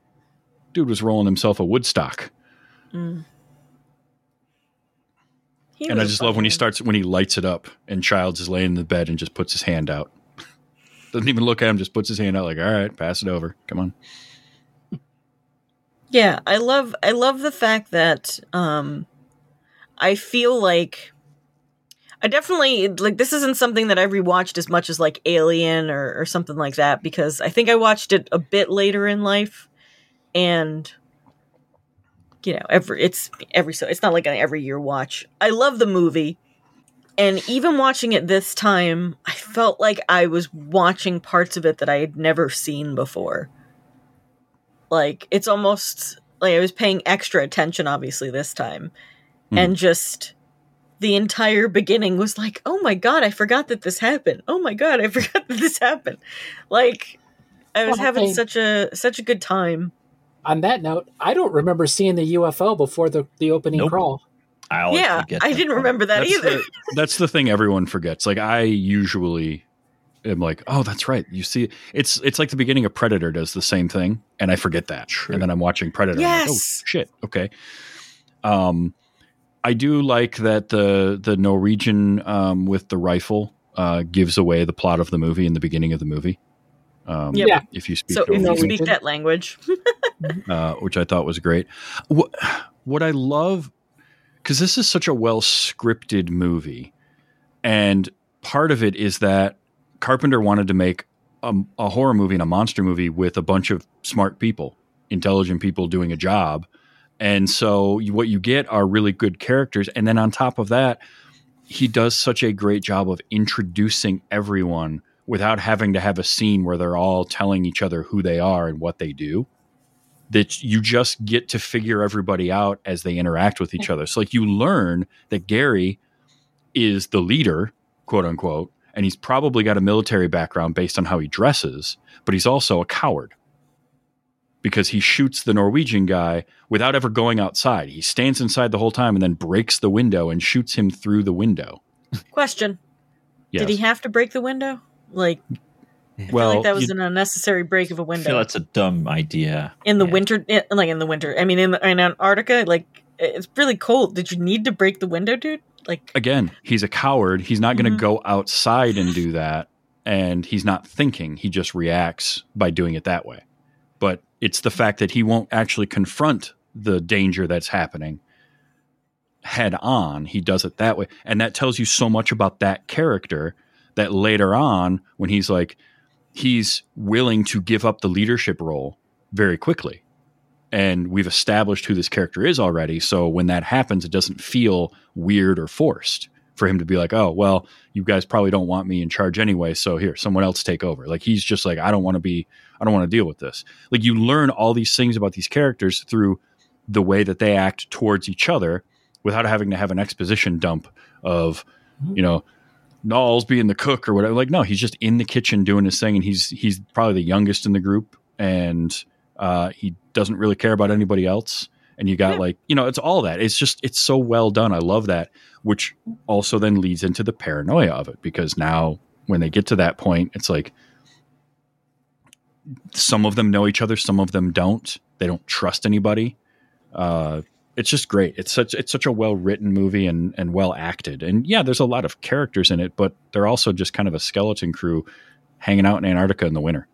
dude was rolling himself a woodstock. Mm. And i just love when he starts when he lights it up and childs is laying in the bed and just puts his hand out doesn't even look at him just puts his hand out like all right pass it over come on Yeah, I love I love the fact that um I feel like I definitely like this isn't something that I rewatched as much as like Alien or, or something like that because I think I watched it a bit later in life and you know every it's every so it's not like an every year watch. I love the movie and even watching it this time I felt like I was watching parts of it that I had never seen before like it's almost like I was paying extra attention obviously this time Mhm. and just the entire beginning was like oh my god I forgot that this happened oh my god I forgot that this happened like I was Well, having I- such a such a good time On that note, I don't remember seeing the UFO before the, the opening Nope. crawl. I always yeah forget I that didn't part. remember that that's either The, that's the thing everyone forgets. Like I usually am like, oh, that's right. You see, it's it's like the beginning of Predator does the same thing, and I forget that, True. and then I'm watching Predator. I'm like, oh Yes. shit, okay. Um, I do like that the the Norwegian um, with the rifle uh, gives away the plot of the movie in the beginning of the movie. Um, Yeah. If you speak so if you speak that language uh, which I thought was great. What, what I love, because this is such a well scripted movie, and part of it is that Carpenter wanted to make a, a horror movie and a monster movie with a bunch of smart people, intelligent people doing a job. And so you, what you get are really good characters. And then on top of that, he does such a great job of introducing everyone without having to have a scene where they're all telling each other who they are and what they do that you just get to figure everybody out as they interact with each other. So like you learn that Gary is the leader, quote unquote, and he's probably got a military background based on how he dresses, but he's also a coward because he shoots the Norwegian guy without ever going outside. He stands inside the whole time and then breaks the window and shoots him through the window. question Yes. did he have to break the window like well, like that was an unnecessary break of a window feel that's a dumb idea. in the Yeah. winter in, like in the winter i mean in, in antarctica like it's really cold did you need to break the window dude like again, he's a coward. He's not going to Mhm. go outside and do that. And he's not thinking. He just reacts by doing it that way. But it's the fact that he won't actually confront the danger that's happening head on. He does it that way. And that tells you so much about that character that later on, when he's like, he's willing to give up the leadership role very quickly. And we've established who this character is already. So when that happens, it doesn't feel weird or forced for him to be like, oh, well, you guys probably don't want me in charge anyway. So here, someone else take over. Like he's just like, I don't want to be, I don't want to deal with this. Like you learn all these things about these characters through the way that they act towards each other without having to have an exposition dump of, you know, Nauls being the cook or whatever. Like, no, he's just in the kitchen doing his thing, and he's he's probably the youngest in the group, and uh, he doesn't really care about anybody else. And you got Yeah. like, you know, it's all that. It's just it's so well done. I love that, which also then leads into the paranoia of it because now when they get to that point, it's like some of them know each other, some of them don't. They don't trust anybody. Uh, it's just great. It's such it's such a well written movie and and well acted. And yeah, there's a lot of characters in it, but they're also just kind of a skeleton crew hanging out in Antarctica in the winter.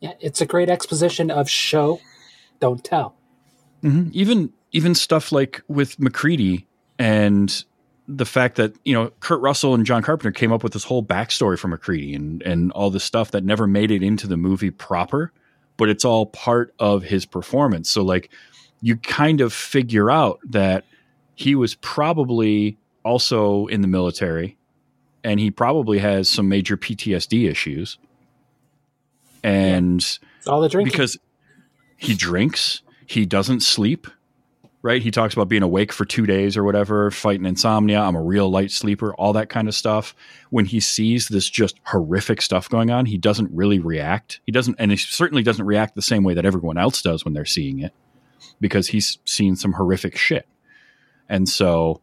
Yeah, it's a great exposition of show don't tell. Mhm. Even even stuff like with MacReady and the fact that you know Kurt Russell and John Carpenter came up with this whole backstory for MacReady and and all this stuff that never made it into the movie proper, but it's all part of his performance. So like you kind of figure out that he was probably also in the military and he probably has some major PTSD issues. And It's all the drinking. because he drinks, he doesn't sleep, right? He talks about being awake for two days or whatever, fighting insomnia. I'm a real light sleeper, all that kind of stuff. When he sees this just horrific stuff going on, he doesn't really react. He doesn't, and he certainly doesn't react the same way that everyone else does when they're seeing it because he's seen some horrific shit. And so,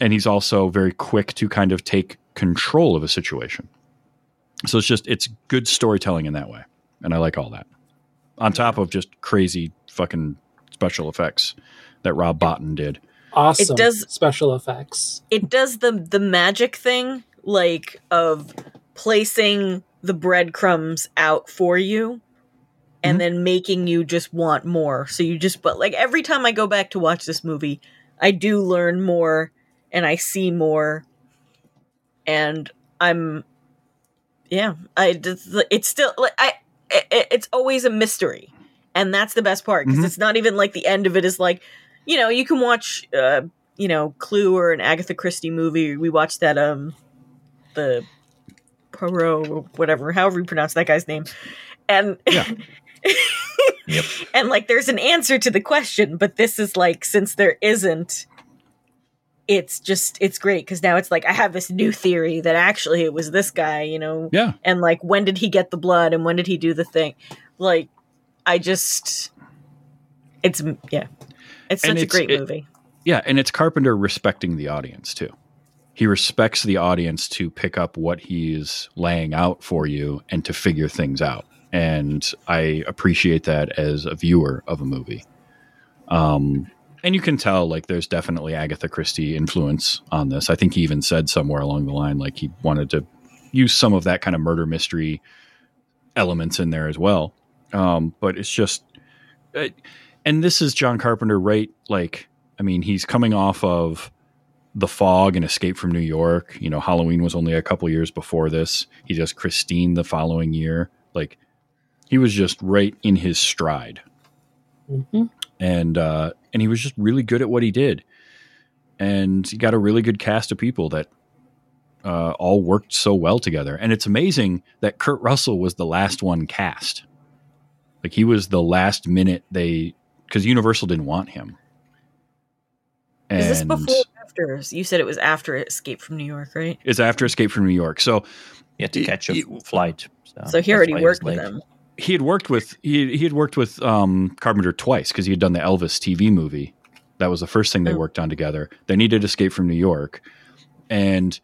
and he's also very quick to kind of take control of a situation. So it's just, it's good storytelling in that way. And I like all that on top of just crazy fucking special effects that Rob Bottin did. awesome It does- special effects. it does the the magic thing like of placing the breadcrumbs out for you and Mhm. then making you just want more so you just but like every time i go back to watch this movie i do learn more and i see more and i'm yeah i it's still like i it, it's always a mystery and that's the best part because Mhm. it's not even like the end of it is like you know you can watch uh you know clue or an agatha christie movie we watched that um the Poirot or whatever however you pronounce that guy's name and Yeah. Yep. and like there's an answer to the question but this is like since there isn't it's just it's great because now it's like i have this new theory that actually it was this guy you know Yeah. and like when did he get the blood and when did he do the thing like i just it's yeah it's such And a great it- movie Yeah. And it's Carpenter respecting the audience too. He respects the audience to pick up what he's laying out for you and to figure things out. And I appreciate that as a viewer of a movie. Um, and you can tell like there's definitely Agatha Christie influence on this. I think he even said somewhere along the line like he wanted to use some of that kind of murder mystery elements in there as well. Um, but it's just, uh, and this is John Carpenter, right? Like, I mean, he's coming off of The Fog and Escape from New York. You know, Halloween was only a couple years before this. He does Christine the following year. Like, he was just right in his stride hmm and uh, and he was just really good at what he did, and he got a really good cast of people that uh, all worked so well together. And it's amazing that Kurt Russell was the last one cast, like he was the last minute they because Universal didn't want him. And is this before after you said it was after escape from new york right it's after Escape from New York. So You had to catch a he- flight. so he already worked was with them he had worked with he he had worked with um, Carpenter twice because he had done the Elvis TV movie. That was the first thing they Oh. worked on together. They needed Escape from New York, and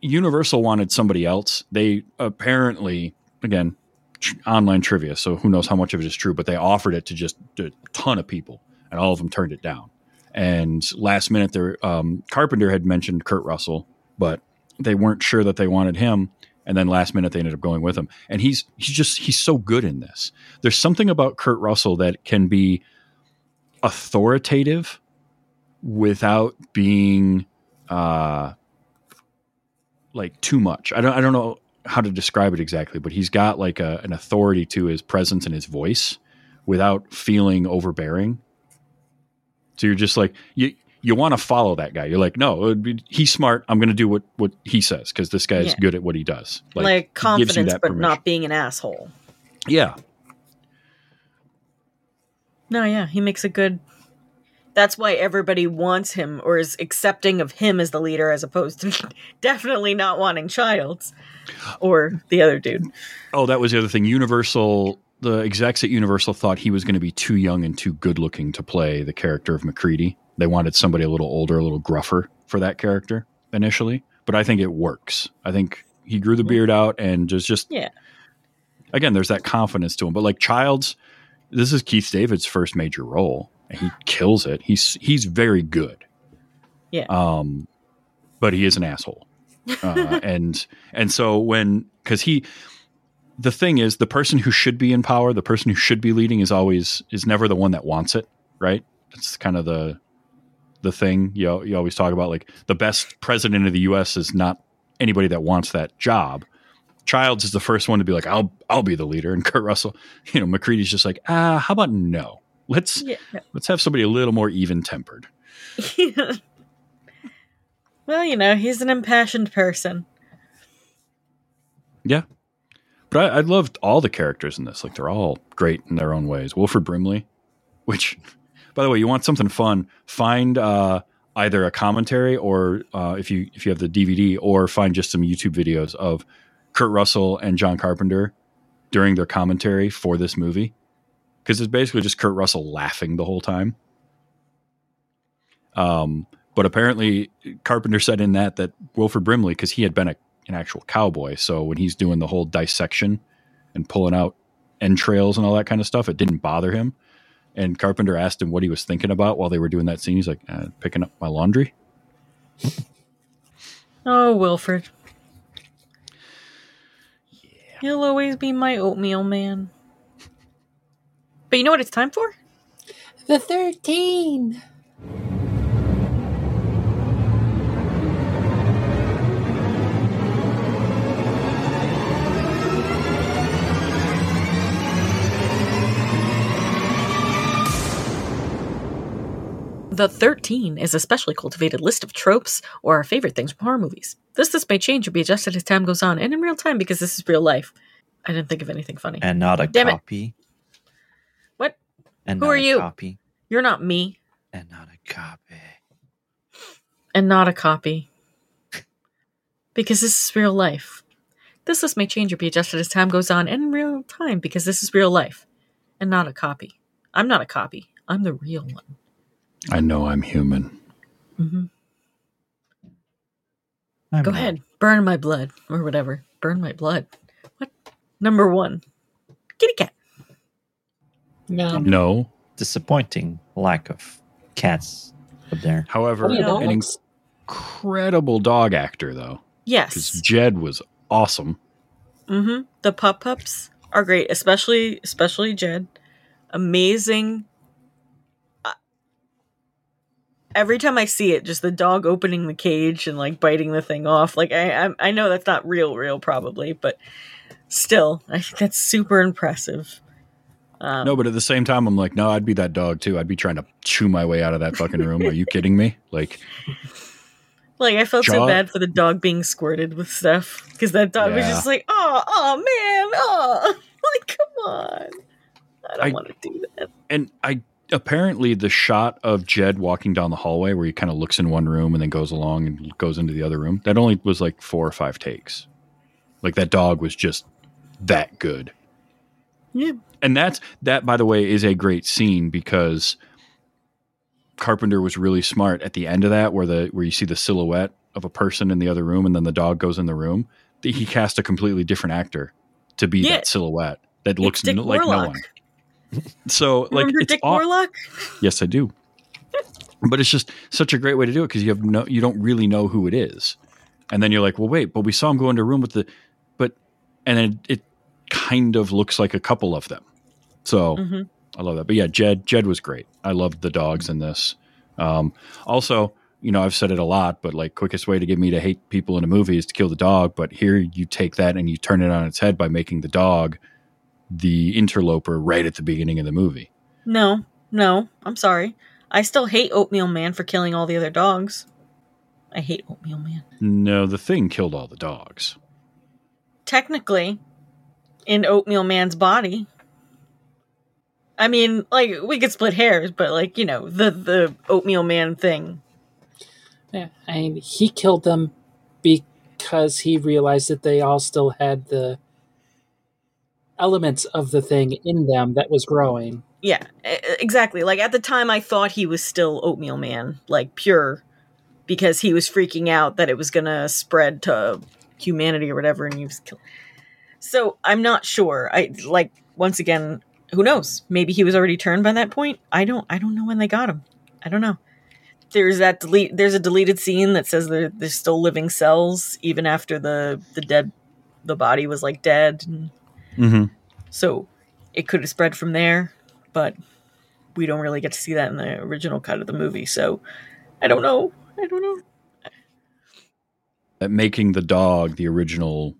Universal wanted somebody else. They apparently again tr- online trivia, so who knows how much of it is true, but they offered it to just a ton of people, and all of them turned it down. And last minute, there um, Carpenter had mentioned Kurt Russell, but they weren't sure that they wanted him and then last minute they ended up going with him. And he's he's just he's so good in this. There's something about kurt russell that can be authoritative without being uh like too much. I don't i don't know how to describe it exactly but he's got like a, an authority to his presence and his voice without feeling overbearing. So you're just like you you want to follow that guy. You're like, no, be- he's smart. I'm going to do what what he says because this guy's Yeah. good at what he does. like, you confidence but permission. not being an asshole Yeah, no yeah he makes a good that's why everybody wants him or is accepting of him as the leader as opposed to definitely not wanting childs or the other dude Oh, that was the other thing. Universal, the execs at Universal thought he was going to be too young and too good looking to play the character of MacReady. They wanted somebody a little older, a little gruffer for that character initially, but I think it works. I think he grew the beard out and just just Yeah. Again, there's that confidence to him. But like Childs, this is Keith David's first major role, and he kills it. He's he's very good. Yeah. Um, but he is an asshole, uh, and and so when because he the thing is, the person who should be in power, the person who should be leading, is always is never the one that wants it, right? That's kind of the the thing you you always talk about. Like the best president of the U.S. is not anybody that wants that job. Childs is the first one to be like, "I'll I'll be the leader," and Kurt Russell, you know, MacReady's just like, "Ah, how about no? Let's Yeah. let's have somebody a little more even tempered." well, you know, he's an impassioned person. Yeah. But I, I loved all the characters in this. Like they're all great in their own ways. Wilford Brimley, which, by the way, you want something fun? Find uh, either a commentary or uh, if you if you have the DVD, or find just some YouTube videos of Kurt Russell and John Carpenter during their commentary for this movie, because it's basically just Kurt Russell laughing the whole time. Um, but apparently Carpenter said in that that Wilford Brimley, because he had been a an actual cowboy. So when he's doing the whole dissection and pulling out entrails and all that kind of stuff, it didn't bother him. And Carpenter asked him what he was thinking about while they were doing that scene. He's like, uh, picking up my laundry. Oh, Wilfred. Yeah. He'll always be my oatmeal man. But you know what it's time for? The 13. The 13 is a specially cultivated list of tropes or our favorite things from horror movies. This list may change or be adjusted as time goes on and in real time because this is real life. I didn't think of anything funny. And not a Damn it. copy. What? And Who not are a you? Copy. You're not me And not a copy. and not a copy. Because this is real life. This list may change or be adjusted as time goes on and in real time because this is real life and not a copy. I'm not a copy. I'm the real one. I know I'm human. hmm I'm Go not. ahead, burn my blood or whatever. Burn my blood. What? Number one, kitty cat. No. No. Disappointing lack of cats up there. However, Funny Yeah. an dogs. incredible dog actor, though. Yes, because Jed was awesome. Mm-hmm. The pup pups are great, especially especially Jed. Amazing. Uh, Every time I see it, just the dog opening the cage and like biting the thing off. Like I, I, I know that's not real, real probably, but still, I think that's super impressive. Um, No, but at the same time, I'm like, no, I'd be that dog too. I'd be trying to chew my way out of that fucking room. Are you kidding me? Like, Like I felt so bad for the dog being squirted with stuff because that dog was just like, oh, oh man, oh, like come on, I don't want to do that. and I apparently the shot of Jed walking down the hallway where he kind of looks in one room and then goes along and goes into the other room. That only was like four or five takes. Like that dog was just that good. Yeah, And that's that by the way is a great scene because Carpenter was really smart at the end of that where the where you see the silhouette of a person in the other room and then the dog goes in the room. He cast a completely different actor to be Yeah. that silhouette that looks no- like no one. So like remember it's Dick aw- Warlock? Yes, I do. but it's just such a great way to do it because you have no, you don't really know who it is, and then you're like, well, wait, but we saw him go into a room with the, but, and it, it kind of looks like a couple of them. So Mhm. I love that. But yeah, Jed, Jed was great. I loved the dogs in this. Um, also, you know, I've said it a lot, but like quickest way to get me to hate people in a movie is to kill the dog. But here you take that and you turn it on its head by making the dog the interloper right at the beginning of the movie. No, no, I'm sorry. I still hate Oatmeal Man for killing all the other dogs. I hate Oatmeal Man. No, the thing killed all the dogs. Technically, in Oatmeal Man's body. I mean, like we could split hairs, but like you know, the the Oatmeal Man thing. Yeah, I mean, he killed them because he realized that they all still had the elements of the thing in them that was growing. Yeah, exactly. Like at the time, I thought he was still Oatmeal Man, like pure, because he was freaking out that it was gonna spread to humanity or whatever, and he was killed. So I'm not sure. I like once again, who knows? Maybe he was already turned by that point. I don't. I don't know when they got him. I don't know. There's that delete. There's a deleted scene that says there, there's still living cells even after the the dead, the body was like dead. And Mm-hmm. So it could have spread from there, but we don't really get to see that in the original cut of the movie. So I don't know. I don't know. That making the dog the original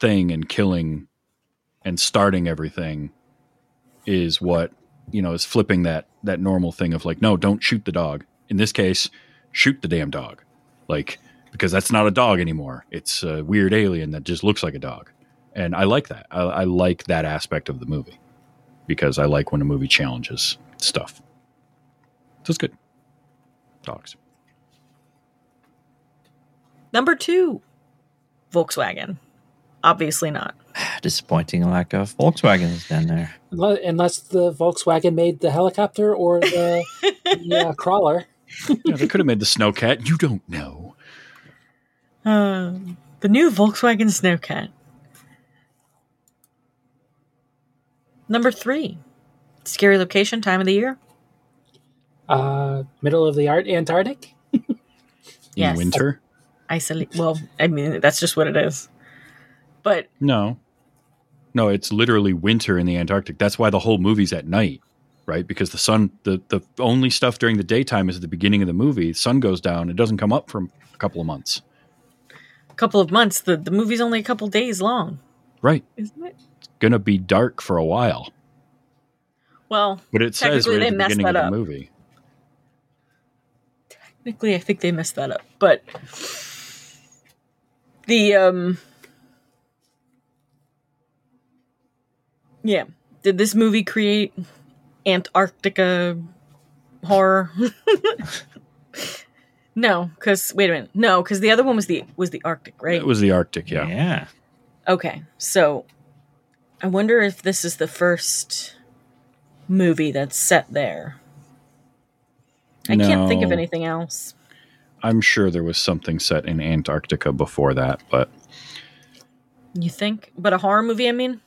thing and killing and starting everything is what you know is flipping that that normal thing of like no don't shoot the dog in this case shoot the damn dog like because that's not a dog anymore it's a weird alien that just looks like a dog and i like that i, I like that aspect of the movie because i like when a movie challenges stuff so it's good dogs Number two, Volkswagen. Obviously not. Disappointing lack of Volkswagens down there. Unless, unless the Volkswagen made the helicopter or the, the uh, crawler. yeah, they could have made the snowcat you don't know Uh, the new Volkswagen Snowcat. Number three, scary location, time of the year. Uh, middle of the art Antarctic. in Yes. winter Isolate. Well, I mean, that's just what it is. But No. No, it's literally winter in the Antarctic. That's why the whole movie's at night, right? Because the sun, the, the only stuff during the daytime is at the beginning of the movie. The sun goes down. It doesn't come up for a couple of months. a couple of months. The the movie's only a couple days long, Right. isn't it? It's going to be dark for a while. Well, But it says Technically, right they at the beginning of the up. movie. technically, I think they messed that up. But the um, yeah, did this movie create Antarctica horror? no, because wait a minute, no, because the other one was the was the Arctic, right? It was the Arctic, yeah. Yeah. Okay, so I wonder if this is the first movie that's set there. I can't think of anything else. I'm sure there was something set in Antarctica before that, but You think? But a horror movie, I mean?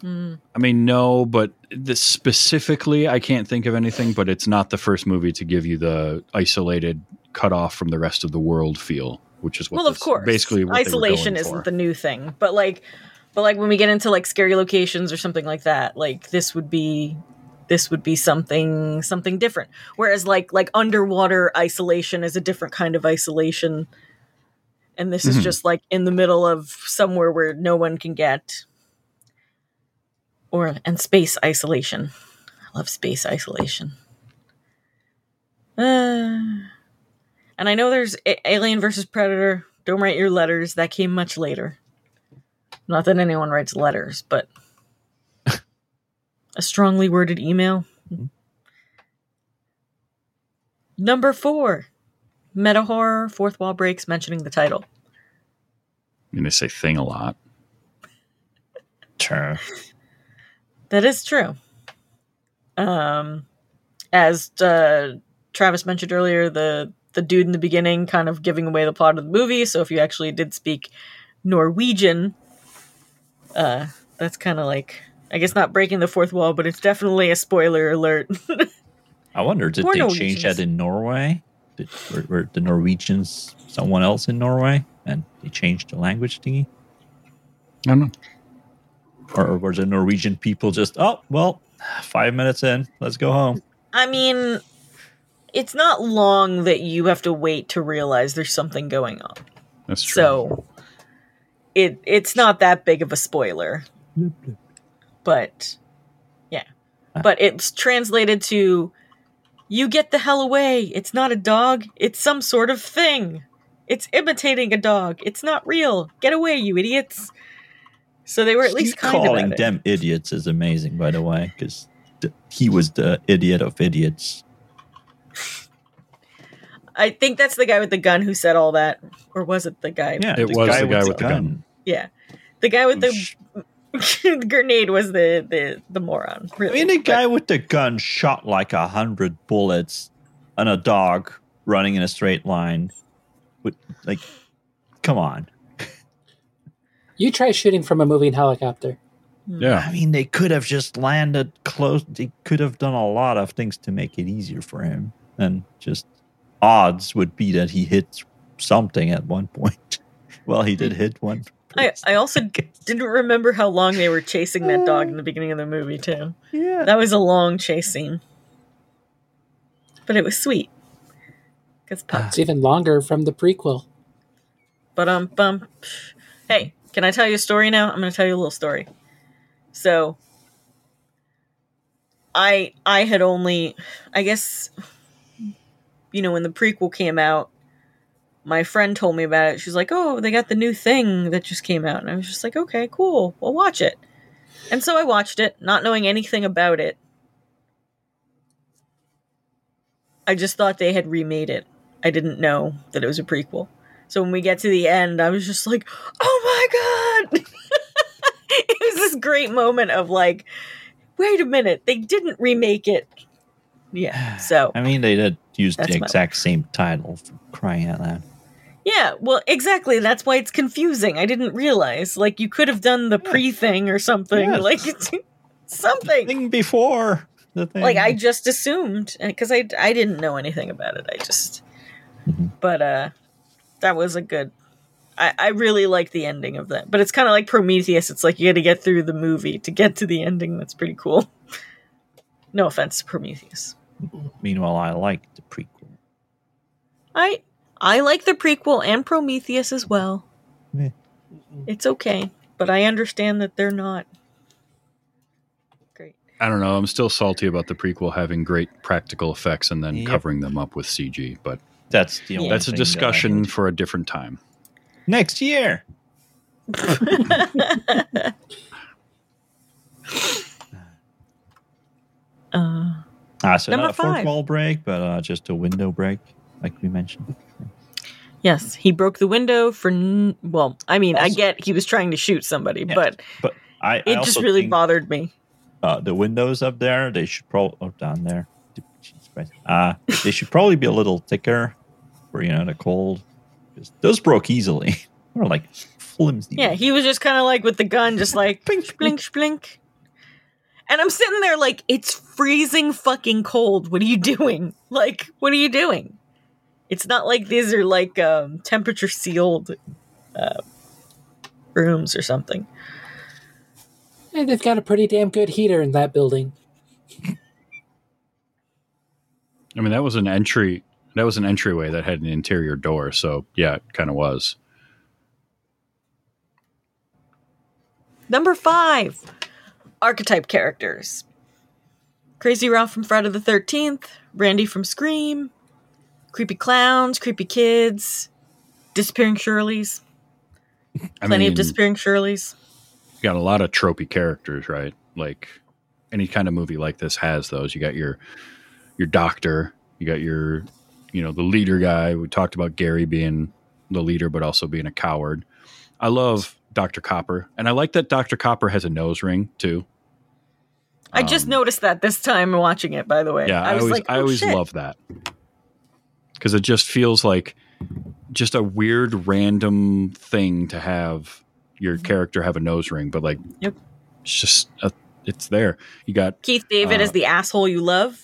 Hmm. I mean, no, but this specifically, I can't think of anything, but it's not the first movie to give you the isolated, cut off from the rest of the world feel, which is what well, of course. basically isolation isn't for. the new thing, but like, but like when we get into like scary locations or something like that, like this would be, this would be something something different. Whereas like like underwater isolation is a different kind of isolation, and this is Mhm. just like in the middle of somewhere where no one can get. Or and space isolation. I love space isolation. Uh, and I know there's A- Alien versus Predator. Don't write your letters. That came much later. Not that anyone writes letters, but a strongly worded email. Number four, meta horror, fourth wall breaks, mentioning the title. I mean, they say thing a lot. True. That is true. Um, as uh, Travis mentioned earlier, the the dude in the beginning kind of giving away the plot of the movie. So if you actually did speak Norwegian, uh, that's kind of like I guess not breaking the fourth wall, but it's definitely a spoiler alert. I wonder, did Poor they change that in Norway? Did, were, were the Norwegians someone else in Norway and they changed the language thingy? I don't know. Or, or were the Norwegian people just, oh, well, five minutes in, let's go home? I mean, it's not long that you have to wait to realize there's something going on. That's true. So it it's not that big of a spoiler. But yeah. But it's translated to you get the hell away. It's not a dog, it's some sort of thing. It's imitating a dog. It's not real. Get away, you idiots. So they were at least kind calling about it. them idiots is amazing, by the way, because he was the idiot of idiots. I think that's the guy with the gun who said all that. Or was it the guy? Yeah, It was the guy with the gun. Yeah. The guy with Who the grenade was the, the, the moron. I Really. mean, the But- guy with the gun shot like a hundred bullets on a dog running in a straight line. With like, come on. You try shooting from a moving helicopter. Hmm. Yeah. I mean, they could have just landed close. They could have done a lot of things to make it easier for him, and just odds would be that he hit something at one point. well, he did hit one I, I also didn't remember how long they were chasing that dog in the beginning of the movie too. yeah. That was a long chase scene, but it was sweet. Cause pups. It's even longer from the prequel. But um bum. Hey, can I tell you a story now? I'm going to tell you a little story. So, I I had only, I guess, you know, when the prequel came out, my friend told me about it. She's like, "Oh, they got the new thing that just came out," and I was just like, "Okay, cool. We'll watch it." And so I watched it, not knowing anything about it. I just thought they had remade it. I didn't know that it was a prequel. So when we get to the end, I was just like, "Oh my god!" it was this great moment of like, "Wait a minute, they didn't remake it." Yeah. So I mean, they did use That's the exact same title for crying out loud. yeah, well, exactly. That's why it's confusing. I didn't realize. Like, you could have done the Yeah. pre thing or something. Yes. Like, it's, something. Thing before the thing. like I just assumed because I I didn't know anything about it. I just, Mhm. but uh, that was a good. I I really like the ending of that, but it's kind of like Prometheus. It's like you got to get through the movie to get to the ending. That's pretty cool. No offense to Prometheus. Meanwhile, I like the prequel. I I like the prequel and Prometheus as well. Yeah. It's okay, but I understand that they're not great. I don't know. I'm still salty about the prequel having great practical effects and then Yep. covering them up with CG, but That's the only. that's a thing that I discussion hate. for a different time. next year. Uh, Ah, so Number not a fourth five. wall break, but uh, just a window break, like we mentioned. yes, he broke the window for. N- well, I mean, I get he was trying to shoot somebody, Yeah. but But I, I it just really bothered me. uh, the windows up there. They should probably oh down there. Uh, they should probably be a little thicker for you know the cold. Those broke easily. Or like flimsy. Yeah, he was just kind of like with the gun, just like Blink, blink, blink. And I'm sitting there like, it's freezing fucking cold. What are you doing? Like, what are you doing? It's not like these are like um, temperature sealed uh, rooms or something. Hey, they've got a pretty damn good heater in that building. I mean, that was an entry. That was an entryway that had an interior door. So yeah, it kind of was. Number five, archetype characters. Crazy Ralph from Friday the 13th, Randy from Scream, creepy clowns, creepy kids, disappearing Shirleys, I plenty mean, of disappearing Shirleys. you got a lot of tropey characters, right? Like any kind of movie like this has those. You got your your doctor, you got your you know the leader guy. We talked about Gary being the leader, but also being a coward. I love Doctor Copper, and I like that Doctor Copper has a nose ring too. I just Um, noticed that this time watching it, by the way. Yeah, I, I was always like, I oh, always shit. love that because it just feels like just a weird random thing to have your character have a nose ring, but like Mm-hmm. Yep. it's just a, it's there. You got Keith David Uh, is the asshole you love.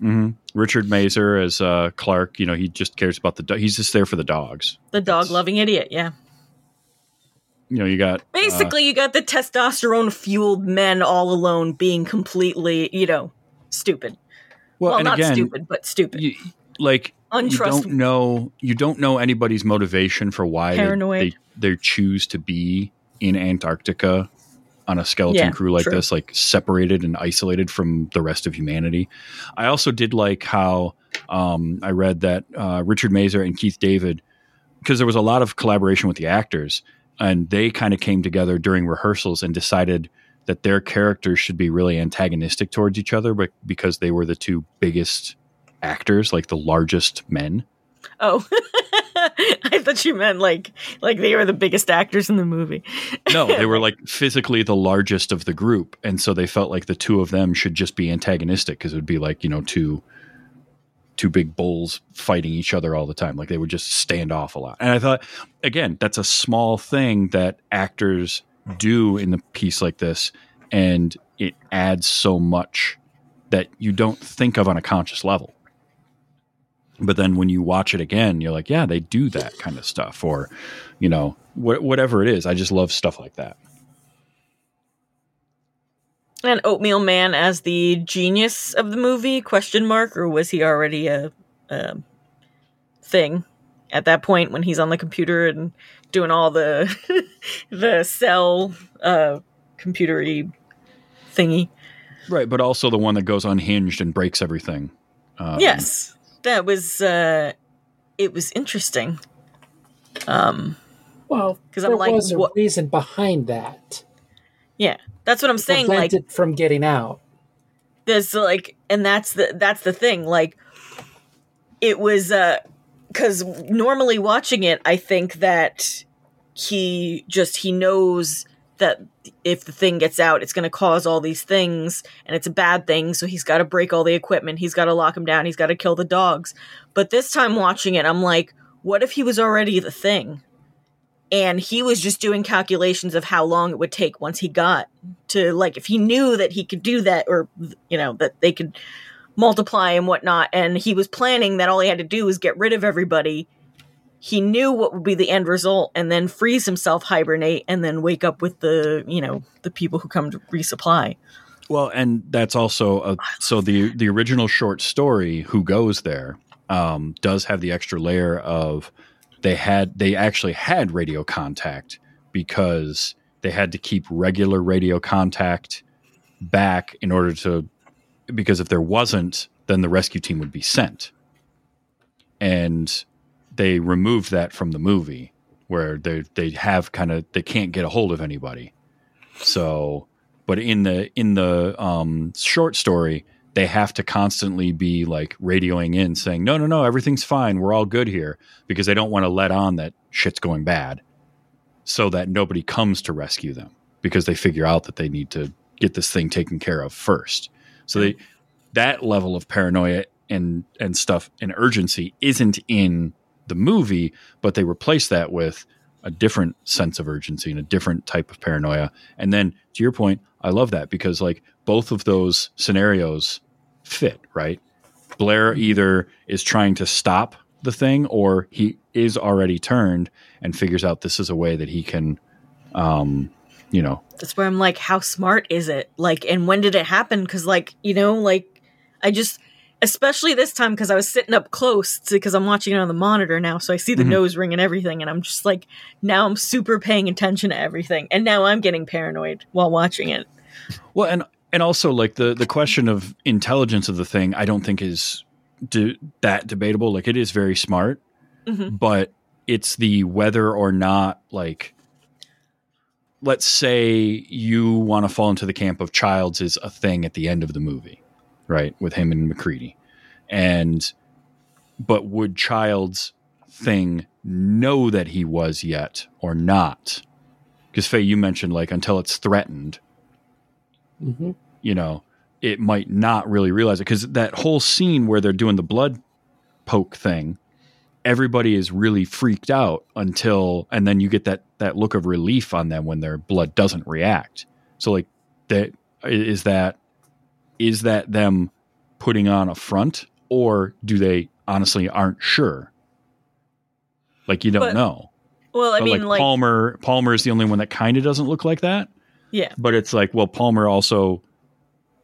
mhm, Richard Masur as uh, Clark. You know, he just cares about the. Do- he's just there for the dogs. The dog loving idiot, yeah. You know, you got uh, Basically, you got the testosterone fueled men all alone being completely, you know, stupid. well, Well, not again, stupid, but stupid. you, like you don't know you don't know anybody's motivation for why they, Paranoid. they they choose to be in Antarctica on a skeleton Yeah, crew like true. this, like separated and isolated from the rest of humanity. I also did like how um, I read that uh, Richard Masur and Keith David, because there was a lot of collaboration with the actors, and they kind of came together during rehearsals and decided that their characters should be really antagonistic towards each other, but because they were the two biggest actors, like the largest men. Oh, I thought you meant like like they were the biggest actors in the movie. No, they were like physically the largest of the group, and so they felt like the two of them should just be antagonistic because it would be like you know two two big bulls fighting each other all the time. Like they would just stand off a lot. And I thought, again, that's a small thing that actors do in a piece like this, and it adds so much that you don't think of on a conscious level. But then when you watch it again, you're like, yeah, they do that kind of stuff, or you know, wh- whatever it is. I just love stuff like that. And Oatmeal Man as the genius of the movie? Question mark, or was he already a, a thing at that point when he's on the computer and doing all the the cell uh, computery thingy? Right, but also the one that goes unhinged and breaks everything. Um, yes, that was. Uh, it was interesting. Um, well, because I'm there like, was a what- reason behind that. Yeah, that's what I'm saying. Like from getting out. This like and that's the that's the thing like it was uh because normally watching it i think that he just he knows that if the thing gets out it's going to cause all these things and it's a bad thing so he's got to break all the equipment he's got to lock him down he's got to kill the dogs but this time watching it i'm like what if he was already the thing and he was just doing calculations of how long it would take once he got to like if he knew that he could do that or you know that they could multiply and whatnot and he was planning that all he had to do was get rid of everybody he knew what would be the end result and then freeze himself hibernate and then wake up with the you know the people who come to resupply. Well, and that's also a, so the the original short story, "Who Goes There," um, does have the extra layer of they had they actually had radio contact because they had to keep regular radio contact back in order to because if there wasn't, then the rescue team would be sent, and they removed that from the movie where they they have kind of they can't get a hold of anybody, so but in the in the um, short story they have to constantly be like radioing in saying no no no everything's fine. We're all good here because they don't want to let on that shit's going bad so that nobody comes to rescue them because they figure out that they need to get this thing taken care of first. So they that level of paranoia and and stuff and urgency isn't in the movie but they replace that with a different sense of urgency and a different type of paranoia. And then to your point i love that because like both of those scenarios fit right? Blair either is trying to stop the thing or he is already turned and figures out this is a way that he can um you know. That's where i'm like how smart is it? Like and when did it happen? Because like you know like i just especially this time because i was sitting up close because i'm watching it on the monitor now so i see the Mhm. nose ring and everything and i'm just like now i'm super paying attention to everything and now i'm getting paranoid while watching it Well, and and also like the the question of intelligence of the thing, I don't think is de- that debatable. Like it is very smart, Mhm. but it's the whether or not like let's say you want to fall into the camp of Childs is a thing at the end of the movie, right? With him and MacReady. And but would Childs thing know that he was yet or not? Because Fae, you mentioned like until it's threatened, hmm you know, it might not really realize it because that whole scene where they're doing the blood poke thing, everybody is really freaked out until, and then you get that that look of relief on them when their blood doesn't react. So like that is that is that them putting on a front or do they honestly aren't sure? Like you don't But- know. well i but mean like, like, Palmer Palmer is the only one that kind of doesn't look like that. Yeah. But it's like well palmer also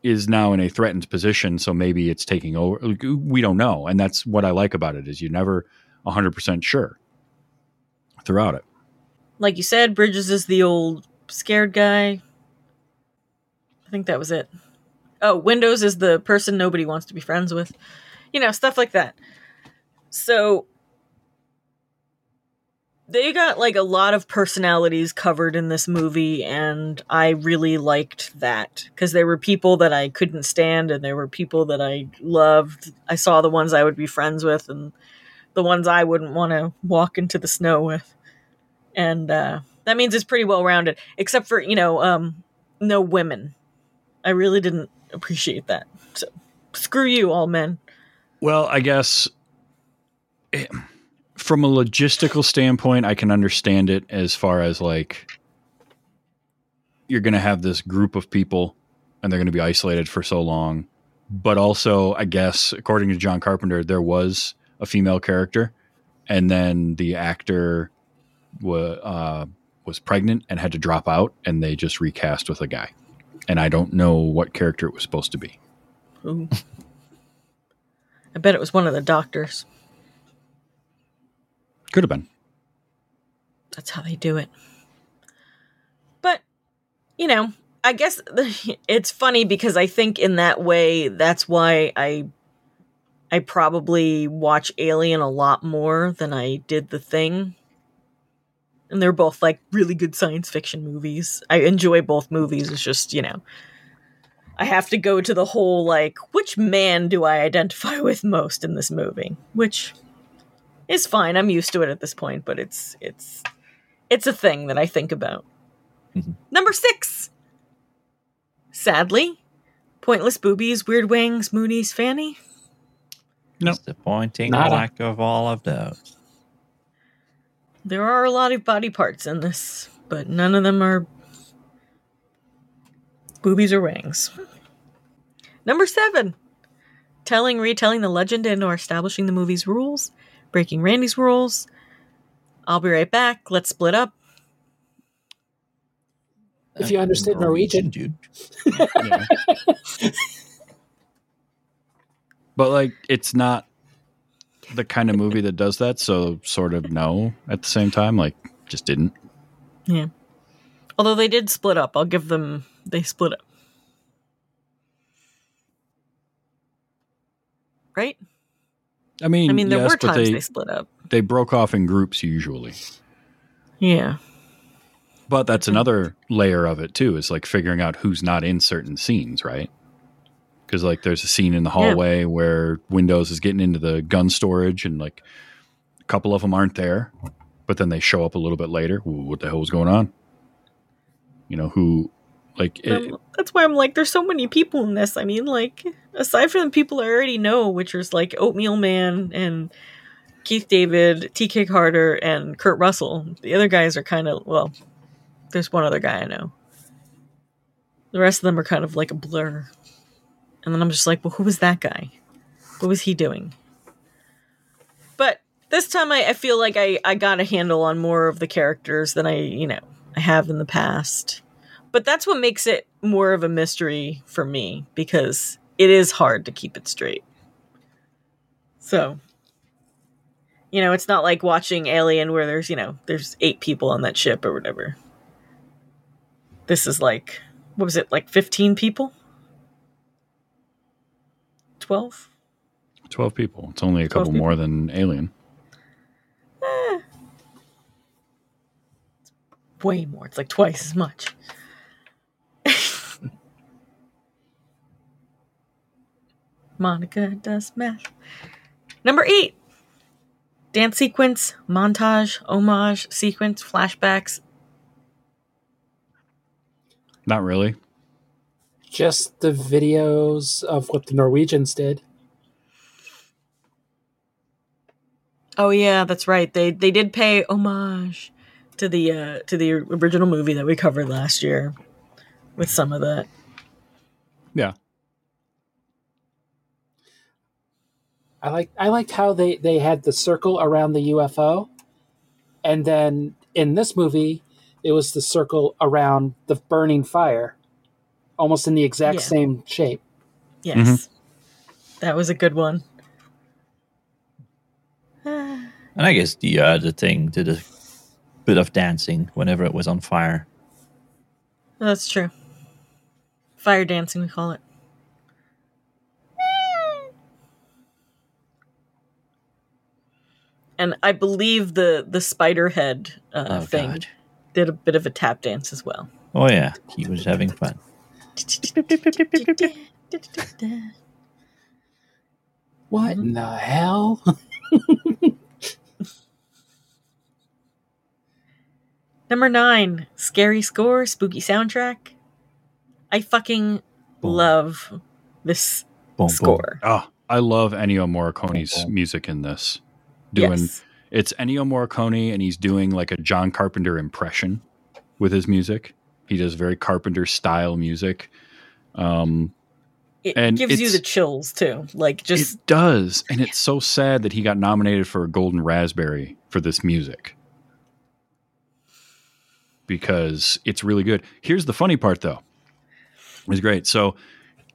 is now in a threatened position so maybe it's taking over. Like, we don't know and that's what i like about it is you're never 100% sure throughout it. Like you said bridges is the old scared guy. I think that was it oh windows is the person nobody wants to be friends with. You know stuff like that. So they got like a lot of personalities covered in this movie and i really liked that. Because there were people that i couldn't stand and there were people that i loved. I saw the ones i would be friends with and the ones i wouldn't want to walk into the snow with. And uh, that means it's pretty well rounded except for you know um, no women. I really didn't appreciate that. So screw you all men. Well i guess eh, from a logistical standpoint i can understand it as far as like you're going to have this group of people and they're going to be isolated for so long. But also i guess according to john carpenter there was a female character, and then the actor uh, was pregnant and had to drop out, and they just recast with a guy. And I don't know what character it was supposed to be. Ooh. I bet it was one of the doctors. Could have been. That's how they do it. But, you know, I guess it's funny because I think in that way that's why I I probably watch Alien a lot more than I did The Thing. And they're both like really good science fiction movies. I enjoy both movies. It's just, you know, I have to go to the whole like which man do I identify with most in this movie? Which is fine. I'm used to it at this point, but it's it's it's a thing that I think about. Mhm. Number six. Sadly, pointless boobies, weird wings, Mooney's Fanny. No. Disappointing Nada. lack of all of those. There are a lot of body parts in this, but none of them are boobies or wings. Number seven. Telling, retelling the legend and or establishing the movie's rules, breaking Randy's rules. I'll be right back. Let's split up. If you understood Norwegian, dude. But like, it's not the kind of movie that does that. So, sort of no. At the same time, like, just didn't. Yeah. Although they did split up. I'll give them they split up. Right? I mean, I mean there yes, were times they they split up. they broke off in groups usually. Yeah. But that's another layer of it too. Is like figuring out who's not in certain scenes, right? Because like there's a scene in the hallway where Windows is getting into the gun storage, and like a couple of them aren't there, but then they show up a little bit later. Ooh, what the hell was going on? You know who? Like it, Um, that's why I'm like, there's so many people in this. I mean, like, aside from the people I already know, which is like Oatmeal Man and Keith David, TK Carter, and Kurt Russell, the other guys are kind of, well, there's one other guy I know. The rest of them are kind of like a blur. And then I'm just like, well, who was that guy? What was he doing? But this time I, I feel like I, I got a handle on more of the characters than I, you know, I have in the past but that's what makes it more of a mystery for me because it is hard to keep it straight. So, you know, it's not like watching Alien where there's, you know, there's eight people on that ship or whatever. This is like, what was it, like 15 people? 12? twelve people. It's only a couple people. more than Alien. Eh. It's way more. It's like twice as much. Monica does math. Number eight. Dance sequence, montage, homage, sequence, flashbacks. Not really. Just the videos of what the Norwegians did. Oh yeah, that's right. They they did pay homage to the uh to the original movie that we covered last year with some of that. Yeah. I like I liked how they they had the circle around the UFO, and then in this movie, it was the circle around the burning fire, almost in the exact Yeah. same shape. Yes. That was a good one. And I guess the uh, the thing did a bit of dancing whenever it was on fire. That's true. Fire dancing, we call it. And I believe the the spider head uh, Oh, thing God. did a bit of a tap dance as well. Oh yeah, he was having fun. What in the hell? Number nine, scary score, spooky soundtrack. I fucking Boom. love this Boom, boom. score. Oh, I love Ennio Morricone's Boom, boom. music in this. Doing Yes. it's Ennio Morricone and he's doing like a John Carpenter impression with his music. He does very Carpenter style music. Um It And gives you the chills too. Like just it does, and it's so sad that he got nominated for a Golden Raspberry for this music because it's really good. Here's the funny part, though. It's great. So,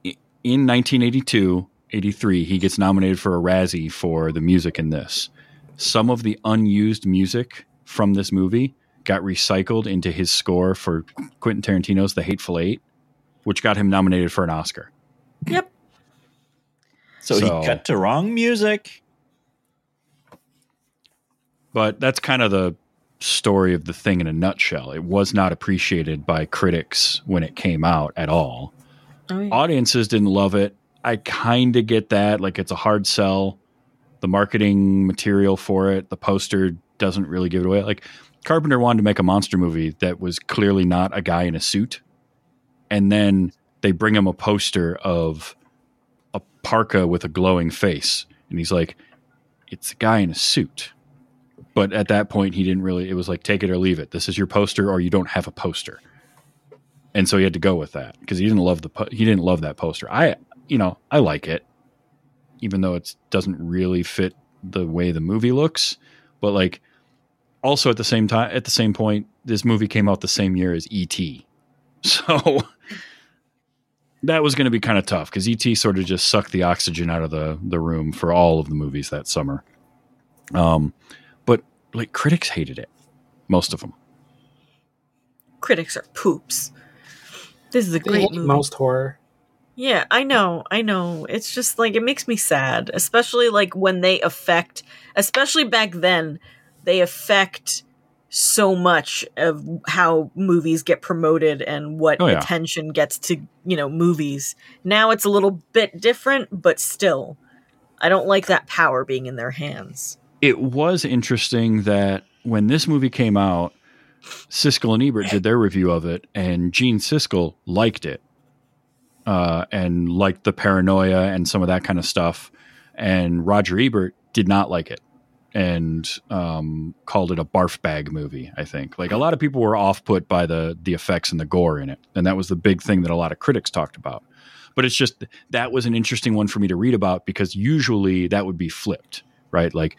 in 1982, 83, he gets nominated for a Razzie for the music in this. Some of the unused music from this movie got recycled into his score for Quentin Tarantino's The Hateful Eight, which got him nominated for an Oscar. yep. So, So- he cut to wrong music. But that's kind of the story of the thing in a nutshell. It was not appreciated by critics when it came out at all. Oh, yeah. Audiences didn't love it. I kind of get that. Like it's a hard sell. The marketing material for it, the poster doesn't really give it away. Like Carpenter wanted to make a monster movie that was clearly not a guy in a suit. And then they bring him a poster of a parka with a glowing face. And he's like, it's a guy in a suit. But at that point, he didn't really, it was like, take it or leave it. This is your poster, or you don't have a poster. And so he had to go with that because he didn't love the, po- he didn't love that poster. I, you know, I like it, even though it doesn't really fit the way the movie looks. But like, also at the same time, at the same point, this movie came out the same year as E.T. So that was going to be kind of tough because E.T. sort of just sucked the oxygen out of the the room for all of the movies that summer. Um, but like critics hated it, most of them. Critics are poops. This is a great movie. most horror. Yeah, I know, I know. It's just like it makes me sad, especially like when they affect, especially back then, they affect so much of how movies get promoted and what Oh, yeah. attention gets to, you know, movies. Now it's a little bit different, but still, I don't like that power being in their hands. It was interesting that when this movie came out, Siskel and Ebert did their review of it, and Gene Siskel liked it, uh, and liked the paranoia and some of that kind of stuff, and Roger Ebert did not like it, and um, called it a barf bag movie. I think like a lot of people were off put by the the effects and the gore in it, and that was the big thing that a lot of critics talked about. But it's just that was an interesting one for me to read about because usually that would be flipped, right? Like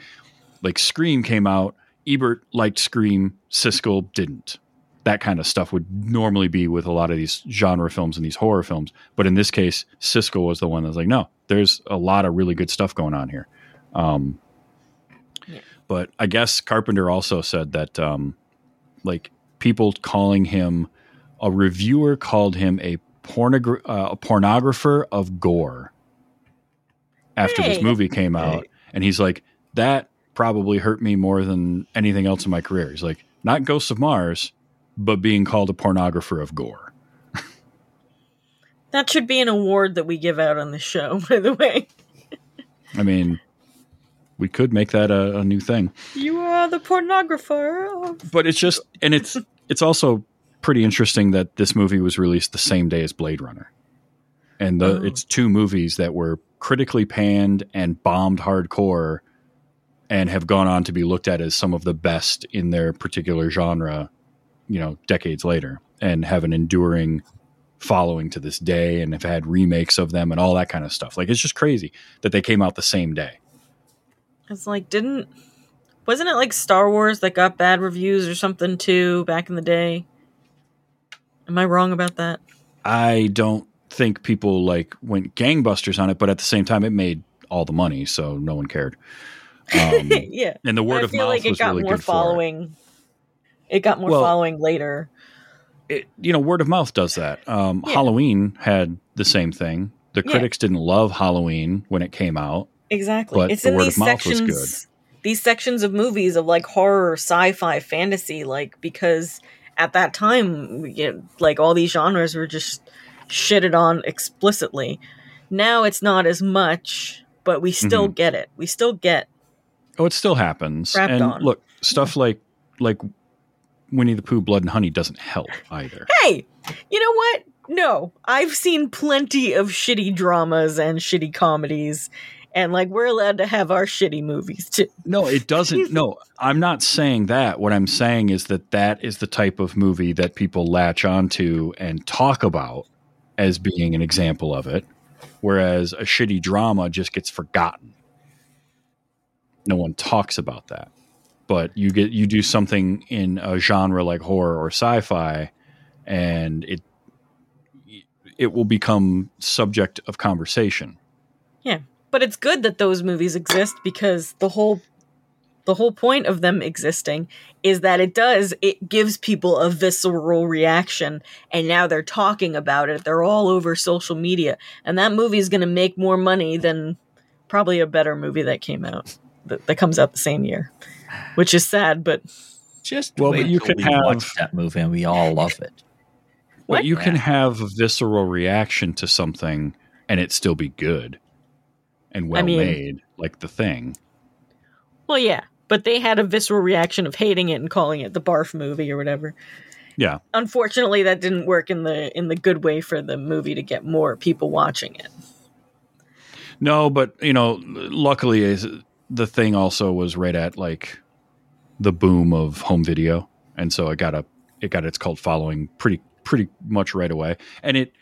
like Scream came out, Ebert liked Scream, Siskel didn't. That kind of stuff would normally be with a lot of these genre films and these horror films. But in this case, Siskel was the one that was like, no, there's a lot of really good stuff going on here. Um. But I guess Carpenter also said that, um, like, people calling him, a reviewer called him a, pornogra- uh, a pornographer of gore after this movie came out. And he's like, that probably hurt me more than anything else in my career. He's like, not Ghosts of Mars, but being called a pornographer of gore. That should be an award that we give out on the show, by the way. I mean, we could make that a, a new thing, You are the pornographer. but it's just, and it's it's also pretty interesting that this movie was released the same day as Blade Runner, and the Oh. it's two movies that were critically panned and bombed hardcore, and have gone on to be looked at as some of the best in their particular genre, you know, decades later, and have an enduring following to this day, and have had remakes of them and all that kind of stuff. Like it's just crazy that they came out the same day. It's like, didn't. Wasn't it like Star Wars that got bad reviews or something too back in the day? Am I wrong about that? I don't think people like went gangbusters on it, but at the same time, it made all the money, so no one cared. Um, yeah. and the word I of feel mouth like it was got really more good following. It. got more Well- following later. it. it. You know, word of mouth does that. Um, Yeah. Halloween had the same thing. The Yeah. critics didn't love Halloween when it came out. Exactly. But it's in these of mouth was sections. These sections of movies of like horror, sci-fi, fantasy, like because at that time, you know, like all these genres were just shitted on explicitly. Now it's not as much, but we still Mm-hmm. get it. We still get Oh, it still happens. And on. look, stuff like like Winnie the Pooh, Blood and Honey doesn't help either. hey, you know what? No, I've seen plenty of shitty dramas and shitty comedies, and like we're allowed to have our shitty movies too. No, it doesn't. No, I'm not saying that. What I'm saying is that that is the type of movie that people latch onto and talk about as being an example of it. whereas a shitty drama just gets forgotten. No one talks about that. But you get you do something in a genre like horror or sci-fi and it it will become subject of conversation. Yeah, but it's good that those movies exist because the whole the whole point of them existing is that it does it gives people a visceral reaction and now they're talking about it. They're all over social media and that movie is going to make more money than probably a better movie that came out that, that comes out the same year. Which is sad, but Just Well, wait but you till can we have- watch that movie and we all love it. What? But you can have a visceral reaction to something and it still be good and well mean- made, like the thing. well yeah, but they had a visceral reaction of hating it and calling it the barf movie or whatever. Yeah. Unfortunately, that didn't work in the in the good way for the movie to get more people watching it. No, but you know, luckily the thing also was right at like the boom of home video, and so it got a it got its cult following pretty pretty much right away, and it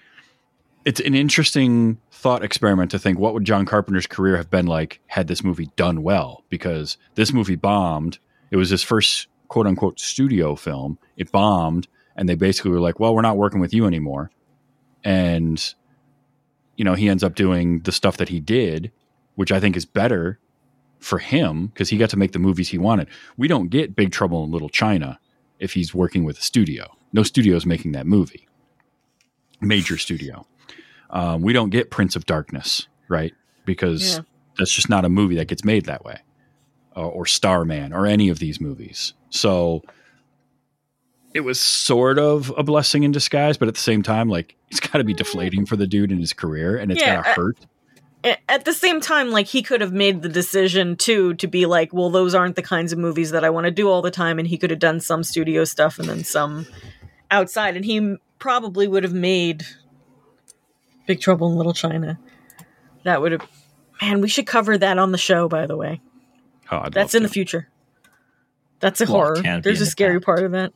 it's an interesting thought experiment to think what would John Carpenter's career have been like had this movie done well because this movie bombed. It was his first quote unquote studio film. It bombed, and they basically were like, "Well, we're not working with you anymore," and you know, he ends up doing the stuff that he did, which I think is better for him because he got to make the movies he wanted. We don't get Big Trouble in Little China if he's working with a studio. No studio is making that movie. Major studio. Um, we don't get Prince of Darkness, right? Because Yeah. that's just not a movie that gets made that way. Uh, or Starman or any of these movies. So it was sort of a blessing in disguise, but at the same time, like it's got to be deflating for the dude in his career, and it's Yeah, got to hurt. A- At the same time, like he could have made the decision too to be like, well, those aren't the kinds of movies that I want to do all the time, and he could have done some studio stuff and then some outside, and he probably would have made Big Trouble in Little China. That would have, man. We should cover that on the show. By the way, Oh, I'd that's in the future. That's a Well, horror. There's a scary part of that.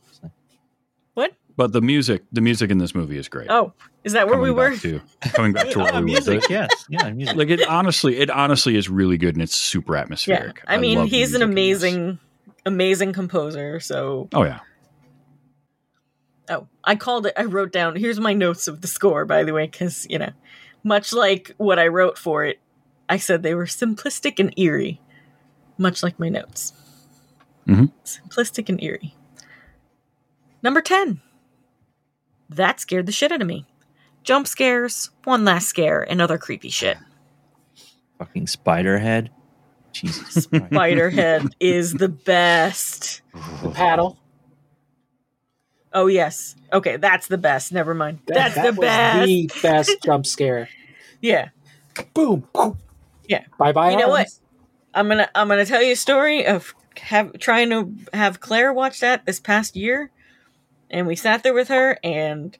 What? But the music, the music in this movie is great. Oh, is that where coming we were? to coming back to where Oh, we were. music, yes, yeah, music. Like it honestly, it honestly is really good and it's super atmospheric. Yeah, atmospheric. I mean, he's an music in this. amazing, amazing composer. So Oh yeah, Oh, I called it. I wrote down. Here's my notes of the score, by the way, because you know, much like what I wrote for it, I said they were simplistic and eerie, much like my notes. Mhm. Simplistic and eerie. Number ten. That scared the shit out of me. Jump scares, one last scare, and other creepy shit. Fucking spider head. Jesus. Spider head is the best. The paddle. Oh yes. Okay, that's the best. Never mind. That, That's that the best. the best jump scare. Yeah. Boom. Yeah. Bye bye. You know what? I'm gonna I'm gonna tell you a story of have trying to have Claire watch that this past year, and we sat there with her and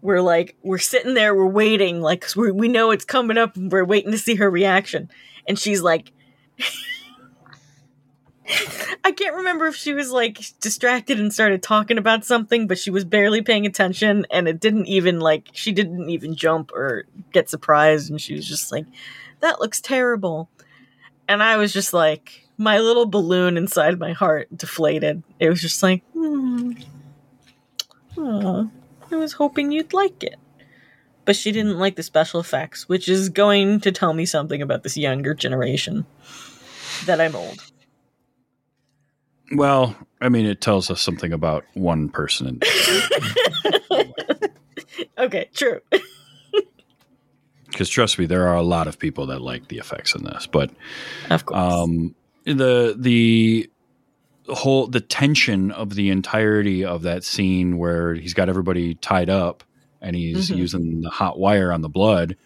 we're like we're sitting there we're waiting like 'cause we we know it's coming up and we're waiting to see her reaction, and she's like. I can't remember if she was like distracted and started talking about something, but she was barely paying attention and it didn't even like she didn't even jump or get surprised and she was just like, That looks terrible. And I was just like, my little balloon inside my heart deflated. It was just like, hmm. Aw, I was hoping you'd like it. But she didn't like the special effects, which is going to tell me something about this younger generation. That I'm old. Well, I mean, it tells us something about one person. In okay, true. because trust me, there are a lot of people that like the effects in this. But Of course. um, the the whole the tension of the entirety of that scene where he's got everybody tied up and he's Mhm. using the hot wire on the blood,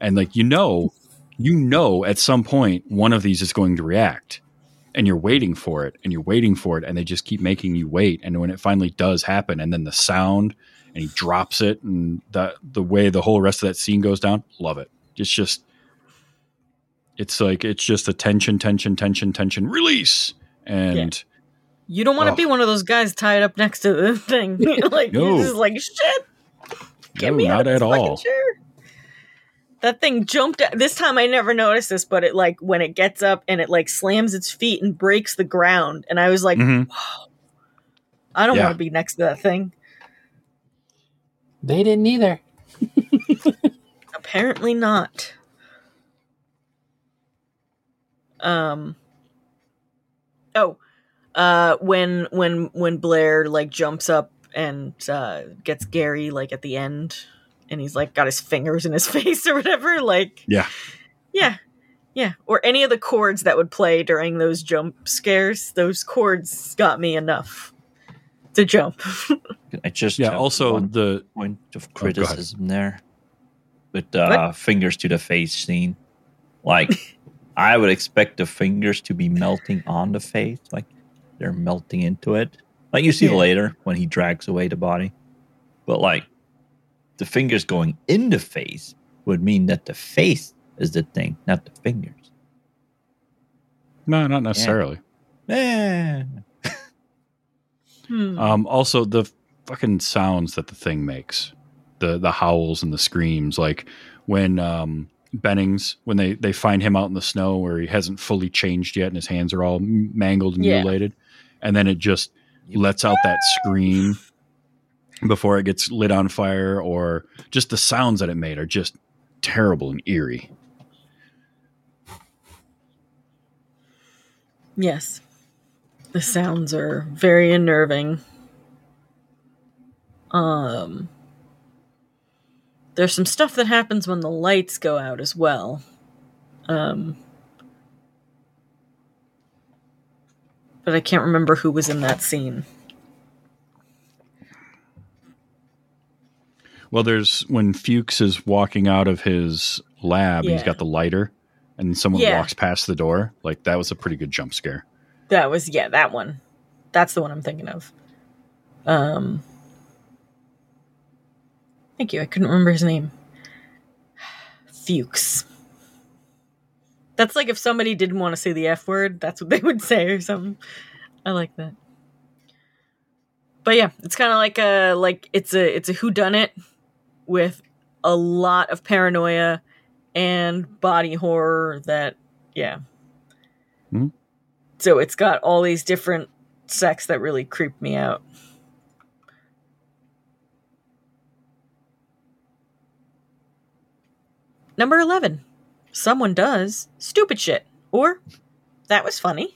and like you know, you know, at some point one of these is going to react. And you're waiting for it, and you're waiting for it, and they just keep making you wait. And when it finally does happen, and then the sound, and he drops it, and the the way the whole rest of that scene goes down, love it. It's just, it's like it's just a tension, tension, tension, tension, release, and you don't want to Ugh. be one of those guys tied up next to the thing. like, No. you're just like, shit. Get no, me out not of at all. chair. That thing jumped. This time I never noticed this, but it like when it gets up and it like slams its feet and breaks the ground, and I was like, Mhm. I don't Yeah. want to be next to that thing. They didn't either. Apparently not. Um. Oh, uh, when when when Blair like jumps up and uh, gets Gary like at the end, and he's like got his fingers in his face or whatever. Like, Yeah. yeah, yeah. Or any of the chords that would play during those jump scares. Those chords got me enough to jump. I just Yeah. Also, one the point of Oh, criticism there with uh, fingers to the face scene. Like, I would expect the fingers to be melting on the face, like they're melting into it. Like you see Yeah. later when he drags away the body. But like the fingers going in the face would mean that the face is the thing, not the fingers. no, not necessarily. Eh. Hmm. Um, also, the fucking sounds that the thing makes, the the howls and the screams, like when um, Bennings when they they find him out in the snow where he hasn't fully changed yet and his hands are all mangled and Yeah. mutilated, and then it just lets out that scream before it gets lit on fire, or just the sounds that it made are just terrible and eerie. Yes. The sounds are very unnerving. Um There's some stuff that happens when the lights go out as well. Um But I can't remember who was in that scene. Well, there's when Fuchs is walking out of his lab, and he's Yeah. got the lighter, and someone Yeah. walks past the door. Like that was a pretty good jump scare. That was yeah, that one. That's the one I'm thinking of. Um Thank you. I couldn't remember his name. Fuchs. That's like if somebody didn't want to say the F word, that's what they would say or something. I like that. But yeah, it's kind of like a like it's a it's a who done it with a lot of paranoia and body horror that yeah. Mhm. So it's got all these different sects that really creep me out. Number 11. Someone does stupid shit. Or, that was funny.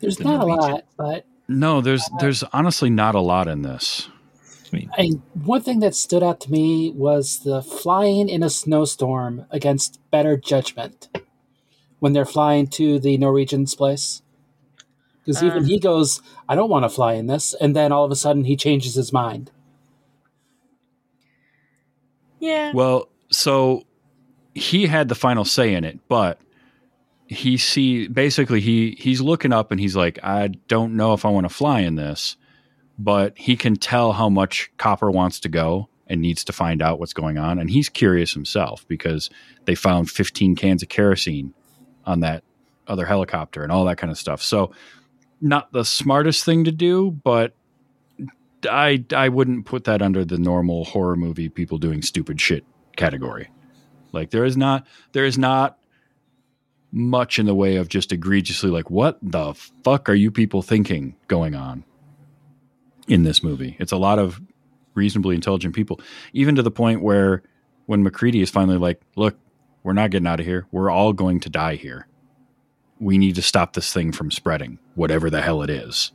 There's not a lot, but No, there's there's honestly not a lot in this. I mean, I, one thing that stood out to me was the flying in a snowstorm against better judgment when they're flying to the Norwegian's place. Because even Uh. he goes, I don't want to fly in this. And then all of a sudden he changes his mind. Yeah. Well, so he had the final say in it, but he see basically he he's looking up and he's like, I don't know if I want to fly in this, but he can tell how much Copper wants to go and needs to find out what's going on, and he's curious himself because they found 15 cans of kerosene on that other helicopter and all that kind of stuff. So, not the smartest thing to do, but I I wouldn't put that under the normal horror movie people doing stupid shit category. Like there is not there is not much in the way of just egregiously like what the fuck are you people thinking going on in this movie. It's a lot of reasonably intelligent people, even to the point where when MacReady is finally like, "Look, we're not getting out of here. We're all going to die here. We need to stop this thing from spreading, whatever the hell it is."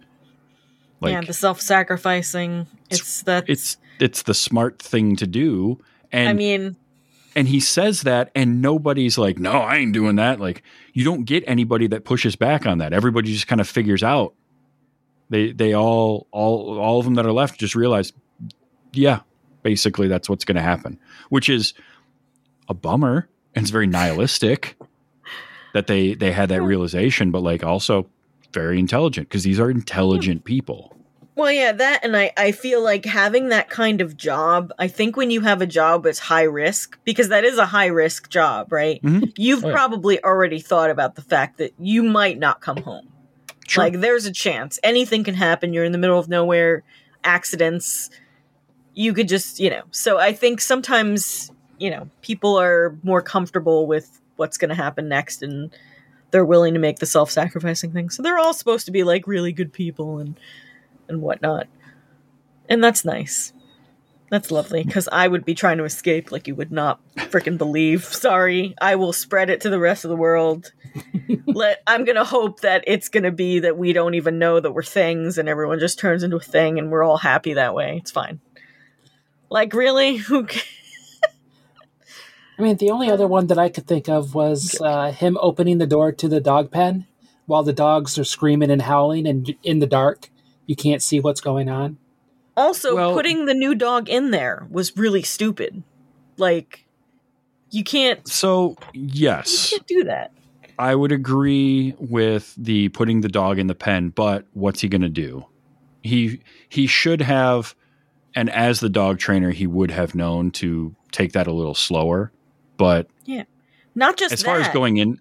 Like yeah, the self-sacrificing. It's that. it's it's the smart thing to do and I mean, and he says that and nobody's like no i ain't doing that like you don't get anybody that pushes back on that everybody just kind of figures out they they all all all of them that are left just realize yeah basically that's what's going to happen which is a bummer and it's very nihilistic that they they had that realization but like also very intelligent because these are intelligent people Well, yeah, that, and I, I feel like having that kind of job, I think when you have a job that's high risk, because that is a high risk job, right? Mhm. You've Oh, yeah. probably already thought about the fact that you might not come home. Sure. Like, there's a chance. Anything can happen. You're in the middle of nowhere, accidents. You could just, you know. So I think sometimes you know, people are more comfortable with what's going to happen next and they're willing to make the self-sacrificing thing. So they're all supposed to be like really good people and and whatnot. And that's nice. That's lovely because I would be trying to escape like you would not freaking believe. Sorry, I will spread it to the rest of the world. Let I'm gonna hope that it's gonna be that we don't even know that we're things and everyone just turns into a thing and we're all happy that way. It's fine. Like really, who? ca- I mean, the only other one that I could think of was uh, him opening the door to the dog pen while the dogs are screaming and howling, and in the dark, you can't see what's going on. Also, Well- putting the new dog in there was really stupid. Like, you can't, So yes, you can't do that. I would agree with the putting the dog in the pen, but what's he going to do? He he should have, and as the dog trainer, he would have known to take that a little slower. But Yeah. Not just as that, far as going in,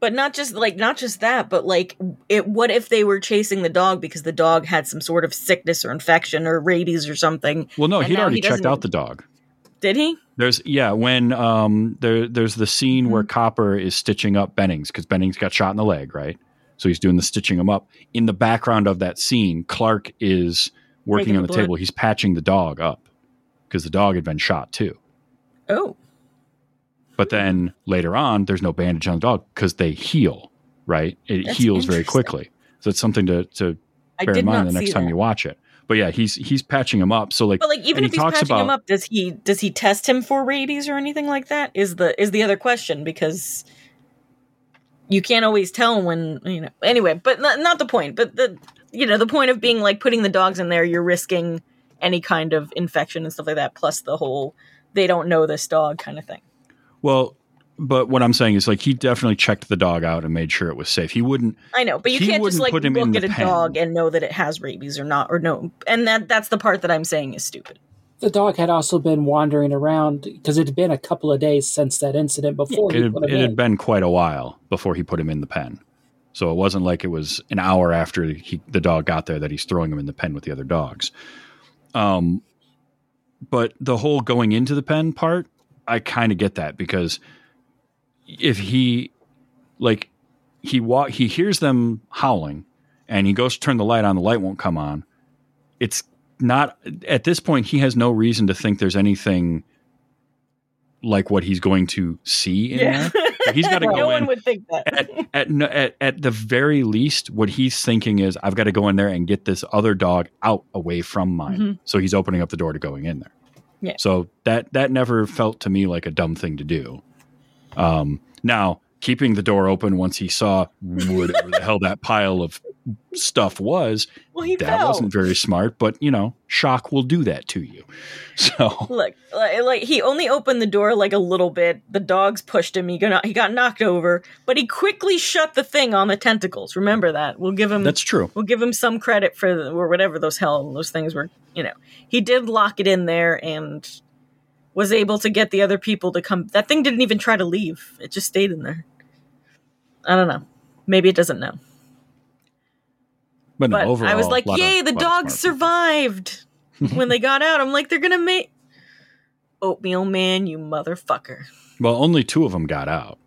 but not just like not just that, but like, it. What if they were chasing the dog because the dog had some sort of sickness or infection or rabies or something? well, no, he'd already he checked out the dog. Did he? There's yeah, when um there there's the scene Mm-hmm. where Copper is stitching up Bennings because Bennings got shot in the leg, right? So he's doing the stitching him up. In the background of that scene, Clark is working Taking on the the table. He's patching the dog up because the dog had been shot too. Oh, But then later on, there's no bandage on the dog because they heal, right? It That's heals very quickly. So it's something to to I bear in mind the next time that. you watch it. But yeah, he's he's patching him up. So like, But like, even if he he's patching him up, does he does he test him for rabies or anything like that? Is the is the other question because you can't always tell when you know. Anyway, but not, not the point. But the you know the point of being like putting the dogs in there, you're risking any kind of infection and stuff like that. Plus the whole they don't know this dog kind of thing. well, but what I'm saying is like he definitely checked the dog out and made sure it was safe. He wouldn't. I know, but you can't just like put him look at a pen. dog and know that it has rabies or not or no. And that that's the part that I'm saying is stupid. The dog had also been wandering around because it had been a couple of days since that incident before It he had, put him it in. had been quite a while before he put him in the pen. So it wasn't like it was an hour after he, the dog got there that he's throwing him in the pen with the other dogs. Um, but the whole going into the pen part, I kind of get that because if he like he wa- he hears them howling and he goes to turn the light on, the light won't come on. It's not at this point he has no reason to think there's anything like what he's going to see in there. Like, he's got to no go one in would think that. at at, at at the very least, what he's thinking is, I've got to go in there and get this other dog out away from mine. Mhm. So he's opening up the door to going in there. Yeah. So that that never felt to me like a dumb thing to do. Um, now keeping the door open once he saw whatever the hell that pile of stuff was, Well, that fell. wasn't very smart. But you know, shock will do that to you. So Look, like, like he only opened the door like a little bit. The dogs pushed him. He got he got knocked over, but he quickly shut the thing on the tentacles. Remember that. We'll give him that's true. we'll give him some credit for the, or whatever those hell those things were. You know, he did lock it in there and was able to get the other people to come. That thing didn't even try to leave. It just stayed in there. I don't know. Maybe it doesn't know. But, no, But overall, I was like, lot of- "Yay, the dogs survived!" when they got out, I'm like, "They're gonna make oatmeal man, you motherfucker." Well, only two of them got out.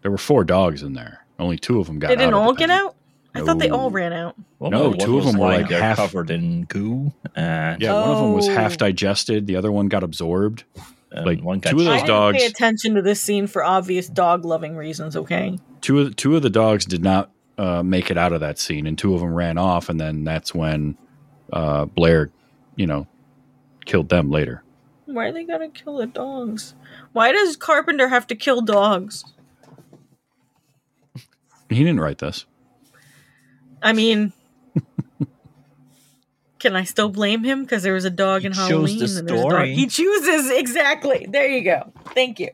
There were four dogs in there. Only two of them got They didn't all get out. I thought they all ran out. Well, No, two of them were lying like there half- covered in goo, and, Yeah, one of them was Oh. half digested. The other one got absorbed. and like, one got two of I those didn't dogs- pay attention to this scene for obvious dog loving reasons. Okay. Two of two of the dogs did not uh, make it out of that scene, and two of them ran off. And then that's when uh, Blair, you know, killed them later. Why are they gonna kill the dogs? Why does Carpenter have to kill dogs? He didn't write this. I mean, can I still blame him because there was a dog He in chose Halloween? the and a dog- story. He chooses exactly. There you go. Thank you.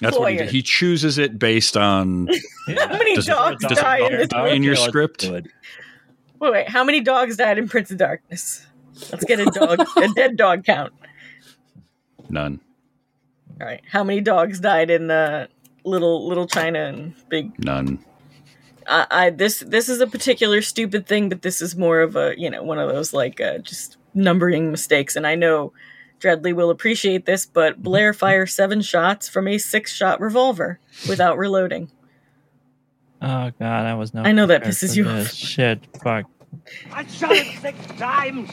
That's what he did. He chooses it based on. Yeah. How many Does dogs does it died in bump this down in your script? Wait, wait. How many dogs died in Prince of Darkness? Let's get a dog, a dead dog count. None. All right. How many dogs died in uh, Little Little China and Big? None. I, I this this is a particular stupid thing, but this is more of a you know one of those like uh, just numbering mistakes. And I know Dreadly will appreciate this, but Blair fires seven shots from a six shot revolver without reloading. Oh god, I was not. I know that prepared pisses for you this. off. Shit, fuck. I shot it six times.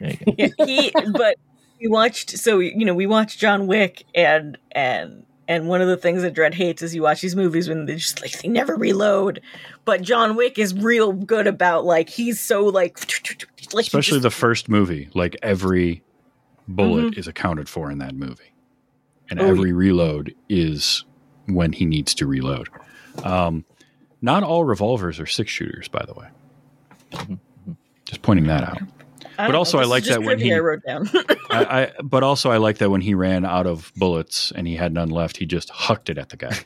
There you go. Yeah, he but we watched so you know we watched John Wick and and and one of the things that Dread hates is you watch these movies when they just like they never reload. But John Wick is real good about like he's so like like Especially just- the first movie, like every bullet is accounted for in that movie, and Mm-hmm. Oh, every reload is when he needs to reload. Um, not all revolvers are six shooters, by the way. Just pointing that out. I but don't know, also I like that when he- I wrote down. I, I, but also I like that when he ran out of bullets and he had none left, he just hucked it at the guy.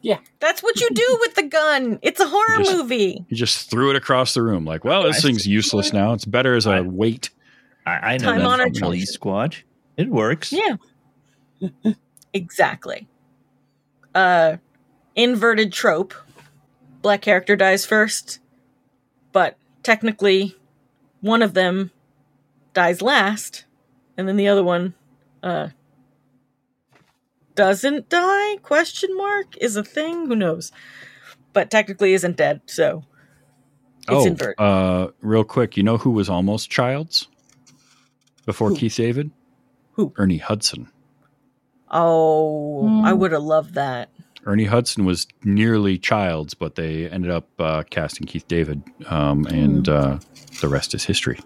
Yeah, that's what you do with the gun. It's a horror Just- movie. He just threw it across the room, like, "Well, this I thing's useless now. It's better as a I- weight." I, I know Time that honored from Police tradition. Squad. It works. Yeah. exactly. Uh inverted trope. Black character dies first, but technically one of them dies last, and then the other one uh doesn't die? Question mark is a thing. Who knows? But technically isn't dead. So it's oh, inverted. uh, real quick, you know who was almost Childs before Who? Keith David? Who? Ernie Hudson. oh, I Hmm. would have loved that. Ernie Hudson was nearly Childs, but they ended up uh, casting Keith David, um, and uh, the rest is history.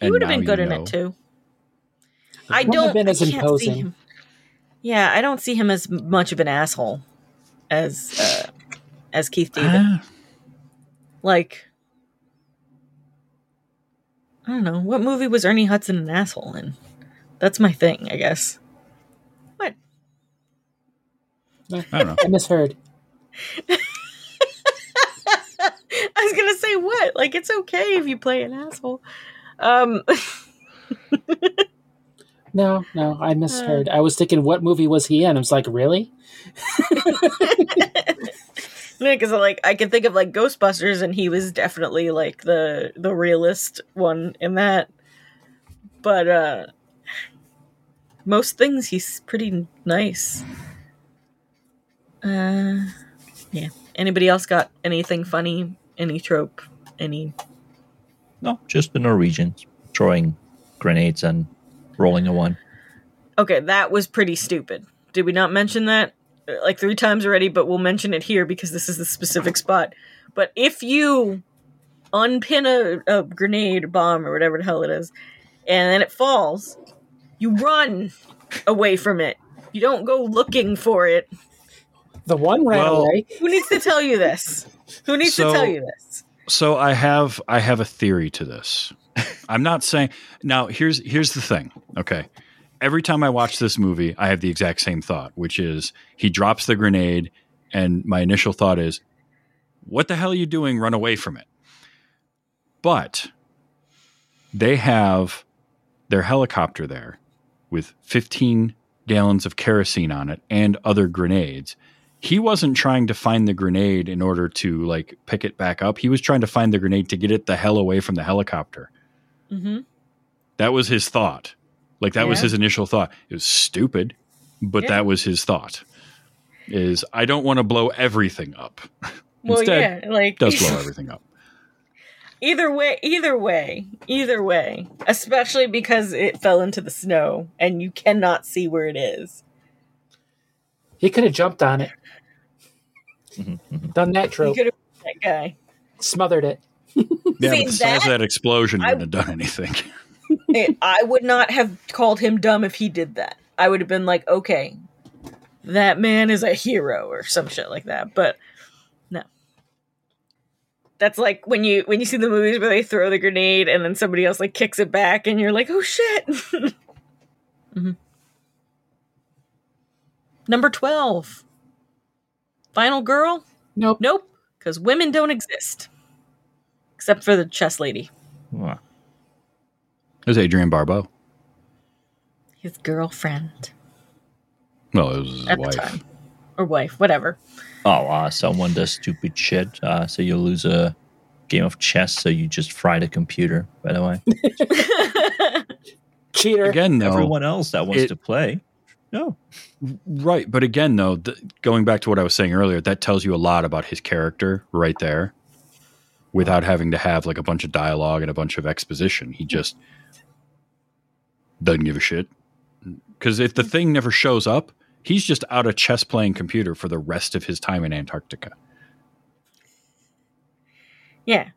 He would have been good in know- it too. I don't. been I can't see him. Yeah, I don't see him as much of an asshole as uh, as Keith David. Ah, like, I don't know what movie was Ernie Hudson an asshole in. That's my thing, I guess. What? I don't know. I misheard. I was gonna say what? Like, it's okay if you play an asshole. Um, No, no, I misheard. I was thinking, what movie was he in? I was like, really? because Yeah, because like I can think of like Ghostbusters, and he was definitely like the the realist one in that. But uh most things he's pretty nice. Uh, yeah. Anybody else got anything funny? Any trope? Any? No, just the Norwegians throwing grenades and rolling a one. Okay, that was pretty stupid. Did we not mention that uh, like three times already? But we'll mention it here because this is the specific spot. But if you unpin a, a grenade bomb or whatever the hell it is, and then it falls, you run away from it. You don't go looking for it. The one ran Well- away. Who needs to tell you this? Who needs So- to tell you this? So I have I have a theory to this. I'm not saying now here's here's the thing. Okay. Every time I watch this movie, I have the exact same thought, which is he drops the grenade and my initial thought is what the hell are you doing? Run away from it. But they have their helicopter there with 15 gallons of kerosene on it and other grenades he wasn't trying to find the grenade in order to like pick it back up. He was trying to find the grenade to get it the hell away from the helicopter. Mm-hmm. That was his thought. Like that was his initial thought. It was stupid, but Yeah. that was his thought. Is I don't want to blow everything up. Well, Instead, yeah, like does blow everything up. either way, either way, either way. Especially because it fell into the snow and you cannot see where it is. He could have jumped on it. Mhm, Done that You trope. could have that guy. Smothered it. Yeah, See, but the size that- of that explosion I- wouldn't have done anything. It- I would not have called him dumb if he did that. I would have been like, okay, that man is a hero or some shit like that. But no. That's like when you when you see the movies where they throw the grenade and then somebody else like kicks it back and you're like, oh shit. Mhm. Number twelve. Final girl? Nope. Nope. Because women don't exist. Except for the chess lady. Wow. It was Adrienne Barbeau. His girlfriend. No, it was his at wife. the time. Or wife, whatever. Oh, uh, someone does stupid shit, uh, so you lose a game of chess, so you just fry the computer. By the way, Cheater. Again, though, everyone else that wants it- to play, no. Right, but again, though, th- going back to what I was saying earlier, that tells you a lot about his character right there, without having to have like a bunch of dialogue and a bunch of exposition. He just doesn't give a shit. Because if the thing never shows up, he's just out a chess playing computer for the rest of his time in Antarctica. yeah.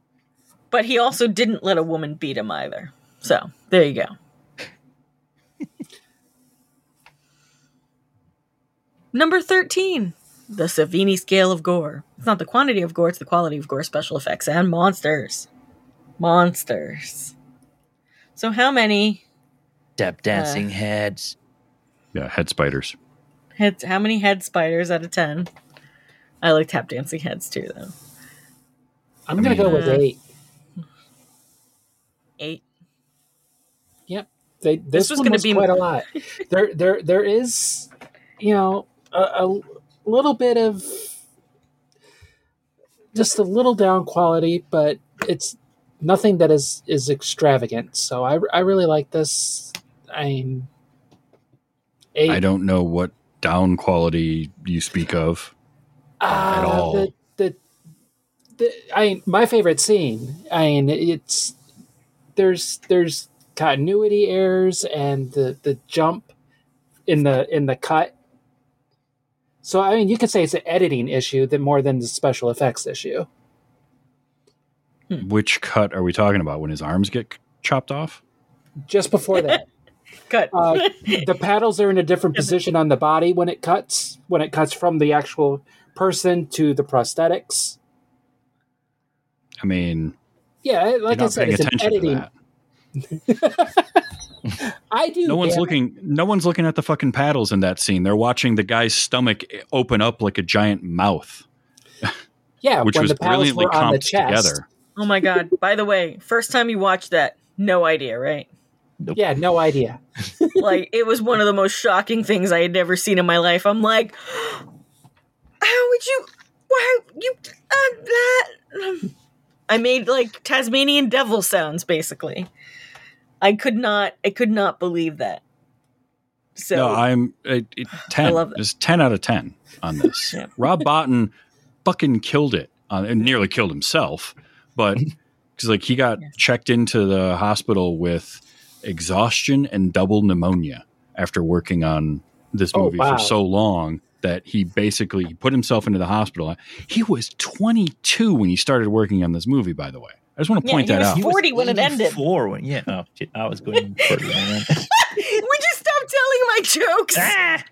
But he also didn't let a woman beat him either. So there you go. Number 13. The Savini scale of gore. It's not the quantity of gore, it's the quality of gore, special effects, and monsters. Monsters. So how many Step dancing heads. Yeah, head spiders. heads how many head spiders out of ten? I like tap dancing heads too though. I'm gonna go with Uh, eight. Eight. Yep. They, this, was gonna be- quite a lot. there, there, there is, you know, a, a little bit of just a little down quality, but it's nothing that is is extravagant. So I, I really like this. I mean, eight. I don't know what down quality you speak of. at Uh, all. The, the, the, I my favorite scene. I mean, it's there's there's continuity errors and the the jump in the in the cut. So I mean, you could say it's an editing issue that more than the special effects issue. Which cut are we talking about? When his arms get chopped off? Just before that, Cut. uh, the paddles are in a different position on the body when it cuts. When it cuts from the actual person to the prosthetics. I mean, Yeah, you're like I said, it's an attention to editing. that. I do. No one's damn it. looking. No one's looking at the fucking paddles in that scene. They're watching the guy's stomach open up like a giant mouth, Yeah, which when was the paddles brilliantly were on the comped chest. together. oh my god. By the way, first time you watched that, no idea, right? Yeah, no idea. like it was one of the most shocking things I had ever seen in my life. I'm like, how would you? Why you? Uh, that? I made like Tasmanian devil sounds, basically. I could not. I could not believe that. So no, I'm it, it, ten. love that. It's ten out of ten on this. Yeah. Rob Bottin fucking killed it, on, and nearly killed himself, but because like he got checked into the hospital with exhaustion and double pneumonia after working on this Oh, movie wow. for so long that he basically put himself into the hospital. He was 22 when he started working on this movie. By the way, I just want to point he that out. He was 40 when it ended. 84 When, yeah, oh, shit, I was going further than that. would you stop telling my jokes? Ah!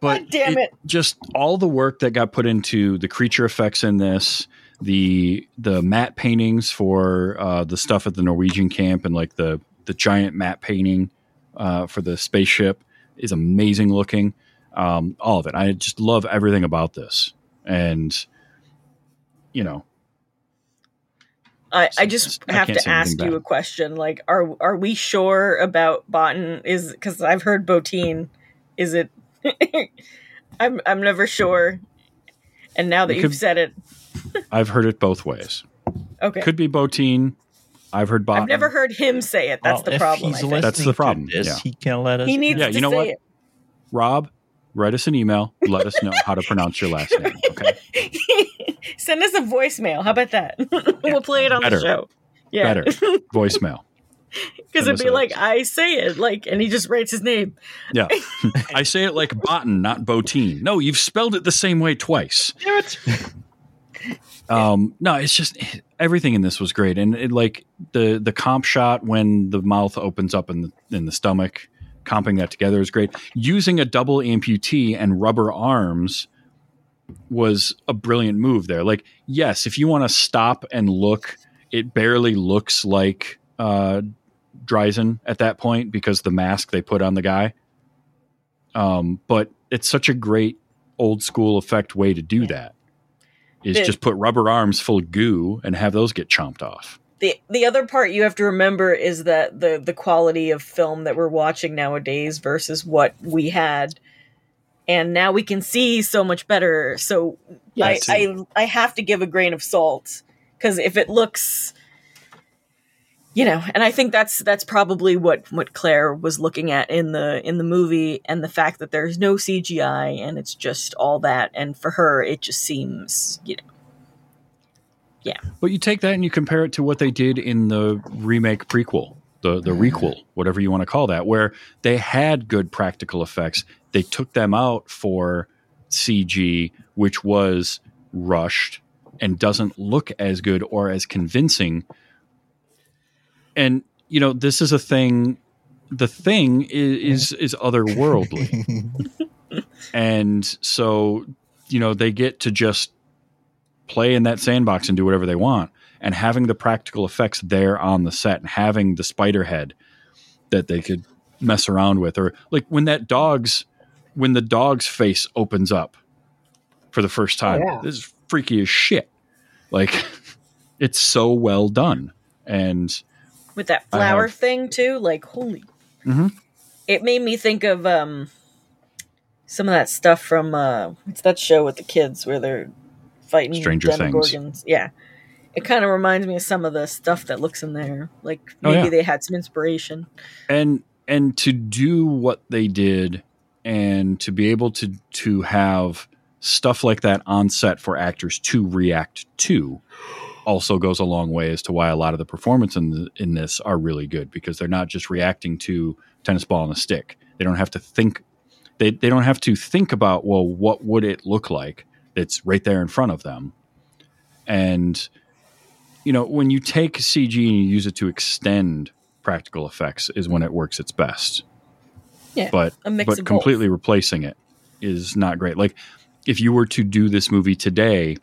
but God damn it. just all the work that got put into the creature effects in this the the matte paintings for uh, the stuff at the norwegian camp and like the the giant matte painting uh, for the spaceship is amazing looking um, all of it i just love everything about this and you know I, I just I have can't to ask you bad. a question. Like, are are we sure about Botan? Is because I've heard Botine. Is it? I'm I'm never sure. And now that It you've could- said it, i've heard it both ways okay. could be botine i've heard bot I've never heard him say it. That's Well, the if problem. I he's think. listening That's the problem, This, yeah. He can let us. He needs Yeah, to you know say what? it. rob write us an email let us know how to pronounce your last name okay Send us a voicemail. How about that? we'll play it on Better. the show. Yeah, better voicemail because it'd be like I say it, like, and he just writes his name. Yeah. I say it like Botan, not Botine. No, you've spelled it the same way twice. Um, no, it's just everything in this was great, and it, like the the comp shot when the mouth opens up in the in the stomach, comping that together is great. Using a double amputee and rubber arms was a brilliant move there. Like, yes, if you want to stop and look, it barely looks like uh, Dysart at that point because the mask they put on the guy. Um, but it's such a great old school effect way to do that. Is The- just put rubber arms full of goo and have those get chomped off. the the other part you have to remember is that the the quality of film that we're watching nowadays versus what we had and now we can see so much better. So Yeah, I. I i have to give a grain of salt because if it looks you know and i think that's that's probably what what claire was looking at in the in the movie and the fact that there's no cgi and it's just all that. And for her it just seems you know yeah. But you take that and you compare it to what they did in the remake prequel, the the mm. requel, whatever you want to call that, where they had good practical effects. They took them out for CG, which was rushed and doesn't look as good or as convincing. And you know, this is a thing. The thing is is, is otherworldly, and so you know they get to just play in that sandbox and do whatever they want. And having the practical effects there on the set and having the spider head that they could mess around with, or like when that dog's when the dog's face opens up for the first time, yeah. this is freaky as shit. Like it's so well done, and with that flower have- thing too like holy Mhm. it made me think of um some of that stuff from uh what's that show with the kids where they're fighting Stranger Things. demogorgons yeah it kind of reminds me of some of the stuff that looks in there like Oh, maybe yeah. they had some inspiration and and to do what they did and to be able to to have stuff like that on set for actors to react to also goes a long way as to why a lot of the performance in the, in this are really good because they're not just reacting to tennis ball and a stick. They don't have to think they they don't have to think about well what would it look like it's right there in front of them. And you know, when you take CG and you use it to extend practical effects is when it works its best. Yeah, But but completely replacing it is not great. Like if you were to do this movie today,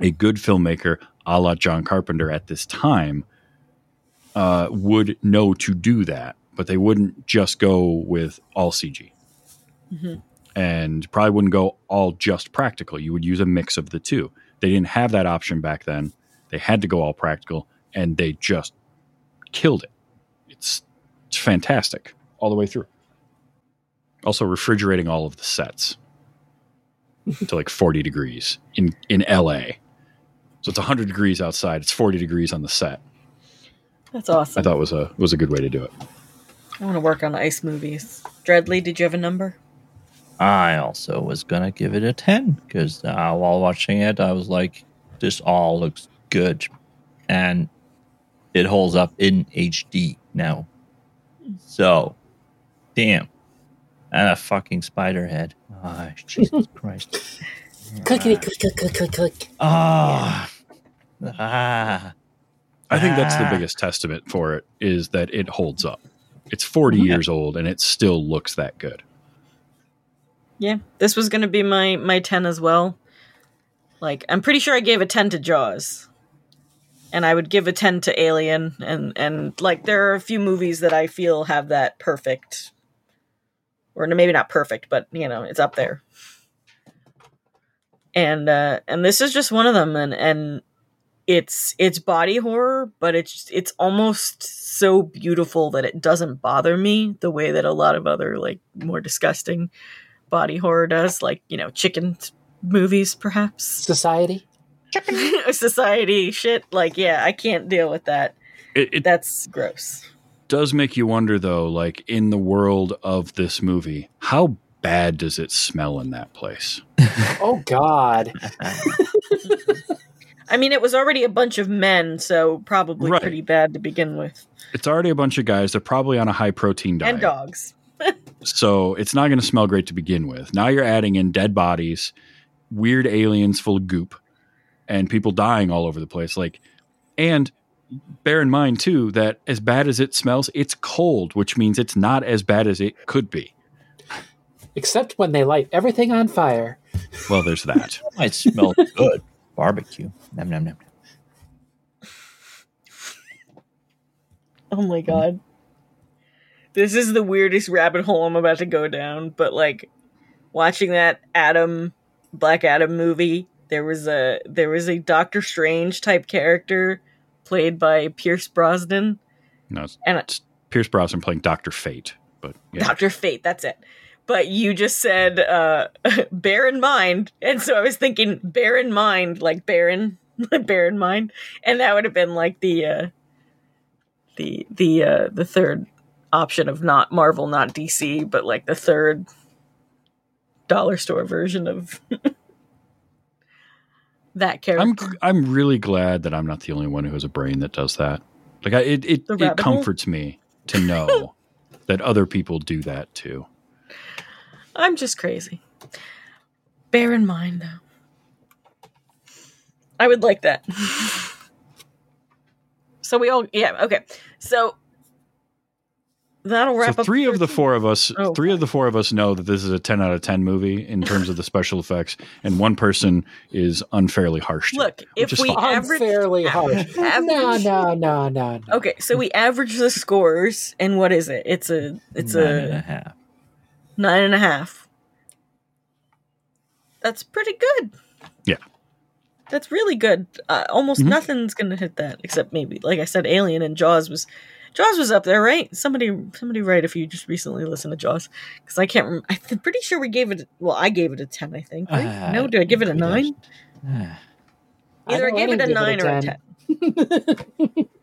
a good filmmaker, a la John Carpenter at this time, uh, would know to do that, but they wouldn't just go with all CG. Mhm. And probably wouldn't go all just practical. You would use a mix of the two. They didn't have that option back then. They had to go all practical, and they just killed it. It's, it's fantastic all the way through. Also, refrigerating all of the sets to like 40 degrees in, in LA. So it's 100 degrees outside. It's 40 degrees on the set. that's awesome I thought was a was a good way to do it. I want to work on ice movies dreadly did you have a number I also was gonna give it a ten because uh, while watching it, I was like, "This all looks good," and it holds up in HD now. So, damn, and a fucking spider head. Oh, Jesus Christ! Clickety click click click click click. Ah, ah. I think that's the Ah. biggest testament for it is that it holds up. It's 40 Yeah. years old and it still looks that good. Yeah, this was gonna be my my ten as well. Like, I'm pretty sure I gave a ten to Jaws, and I would give a ten to Alien, and and like there are a few movies that I feel have that perfect, or maybe not perfect, but you know it's up there. And uh and this is just one of them, and and it's it's body horror, but it's it's almost so beautiful that it doesn't bother me the way that a lot of other like more disgusting body horror does, like you know, chicken movies, perhaps Society. society shit. Like, yeah, I can't deal with that. It, it That's gross. does make you wonder, though, like in the world of this movie, how bad does it smell in that place? Oh God. I mean, it was already a bunch of men, so probably Right. pretty bad to begin with, It's already a bunch of guys. They're probably on a high protein diet. and dogs. So it's not going to smell great to begin with. Now you're adding in dead bodies, weird aliens full of goop, and people dying all over the place. Like, and bear in mind too that as bad as it smells, it's cold, which means it's not as bad as it could be. Except when they light everything on fire. Well, there's that. might smell good. Barbecue. Nom, nom, nom. Oh my god. This is the weirdest rabbit hole I'm about to go down, but like watching that Adam Black Adam movie, there was a there was a Doctor Strange type character played by Pierce Brosnan. No, it's, And- it's Pierce Brosnan playing Doctor Fate, but yeah. Doctor Fate, that's it. But you just said uh bear in mind, and so I was thinking bear in mind, like Baron bear in mind, and that would have been like the uh, the the uh, the third option of not Marvel, not DC, but like the third dollar store version of that character. I'm I'm really glad that I'm not the only one who has a brain that does that. Like I, it it, it hole? comforts me to know that other people do that too. I'm just crazy. Bear in mind, though. I would like that. so we all, yeah, okay. So that'll wrap So up. three of the 13. four of us, Oh, three of the four of us know that this is a ten out of ten movie in terms of the special effects, and one person is unfairly harsh. To Look, it, if we fine. average, Unfairly harsh. No, average- no, no, no, no. okay, so we average the scores, and what is it? It's a, it's Nine and a a half. nine and a half. That's pretty good. Yeah. That's really good. Uh, almost Mhm. nothing's gonna hit that except maybe, like I said, Alien and Jaws was. Jaws was up there, right? Somebody, somebody, write if you just recently listened to Jaws, because I can't. Rem- I'm pretty sure we gave it. Well, I gave it a ten. I think. Right? Uh, no, did I give it a nine? just- Ah. Either I, know gave it a didn't nine or a ten.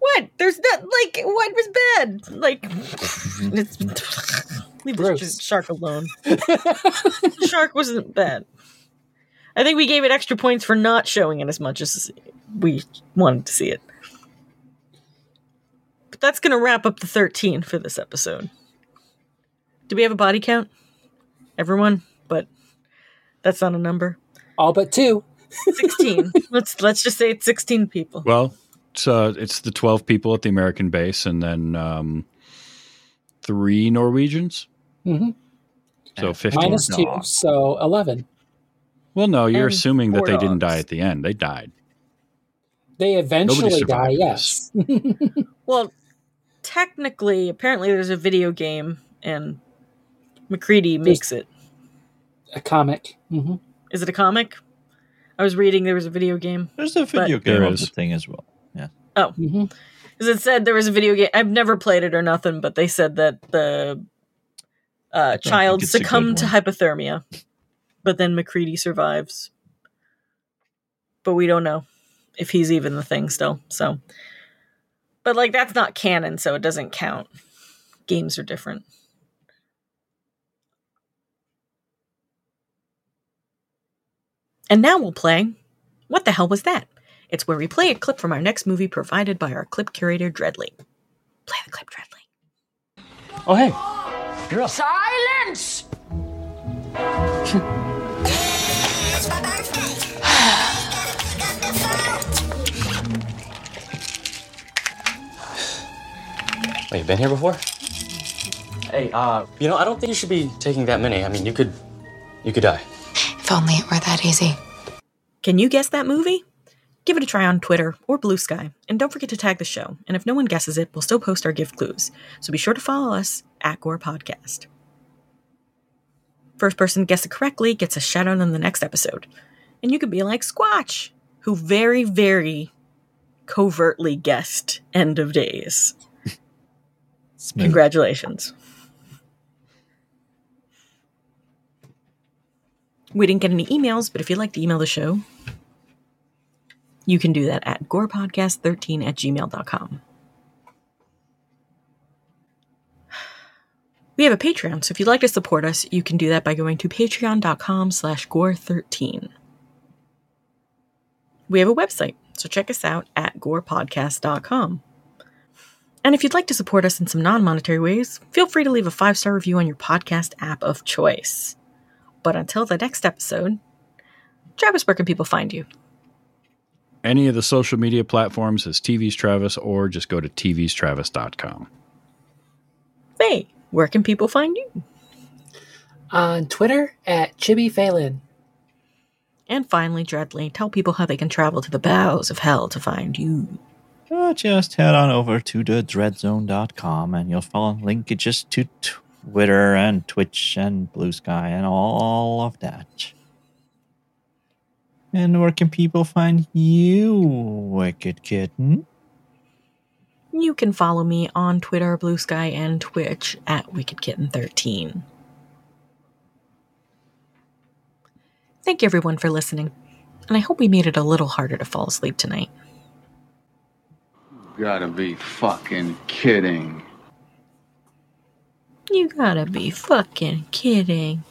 What? There's not like what was bad? Like it's leave Gross. this shark alone. shark wasn't bad. I think we gave it extra points for not showing it as much as we wanted to see it. But that's gonna wrap up the thirteen for this episode. Do we have a body count? Everyone, but that's not a number. All but two. Sixteen. let's let's just say it's sixteen people. Well, it's uh, it's the twelve people at the American base, and then um, three Norwegians. Mhm. So fifteen. Minus two, so 11. well, no, you're And assuming that four they didn't die at the end. They died. They eventually die, yes. Well, technically, apparently, there's a video game, and MacReady makes it. A comic. hmm Is it a comic? I was reading there was a video game. There's a video game of is. the thing as well. Yeah. hmm Because it said there was a video game. I've never played it or nothing, but they said that the uh, child it's a good succumbed to hypothermia, but then MacReady survives. But we don't know if he's even the thing still. So, but like that's not canon, so it doesn't count. Games are different. And now we'll play. What the hell was that? It's where we play a clip from our next movie provided by our clip curator, Dreadly. Play the clip, Dreadly. Oh, hey. You're up. Silence! Wait, you been here before? Hey, uh, you know, I don't think you should be taking that many. I mean, you could, you could die. If only it were that easy. Can you guess that movie? Give it a try on Twitter or Blue Sky, and don't forget to tag the show. And if no one guesses it, we'll still post our gift clues. So be sure to follow us at Gore Podcast. First person to guess it correctly gets a shout out on the next episode. And you could be like Squatch, who very, very covertly guessed End of Days. Smooth. Congratulations. We didn't get any emails, but if you'd like to email the show, you can do that at gorepodcast13 at gmail.com. We have a Patreon, so if you'd like to support us, you can do that by going to patreon.com slash gore13. We have a website, so check us out at gorepodcast.com. And if you'd like to support us in some non monetary ways, feel free to leave a five star review on your podcast app of choice. But until the next episode, Travis, where can people find you? Any of the social media platforms is TV's Travis, or just go to tvstravis.com. Hey, where can people find you? On Twitter at Chibi Phelan. And finally, Dreadly, tell people how they can travel to the bowels of hell to find you. Uh, just head on over to the dreadzone.com and you'll find linkages to Twitter and Twitch and Blue Sky and all of that. And where can people find you, Wicked Kitten? You can follow me on Twitter, Blue Sky, and Twitch at WickedKitten13. Thank you everyone for listening. And I hope we made it a little harder to fall asleep tonight. You gotta be fucking kidding. You gotta be fucking kidding.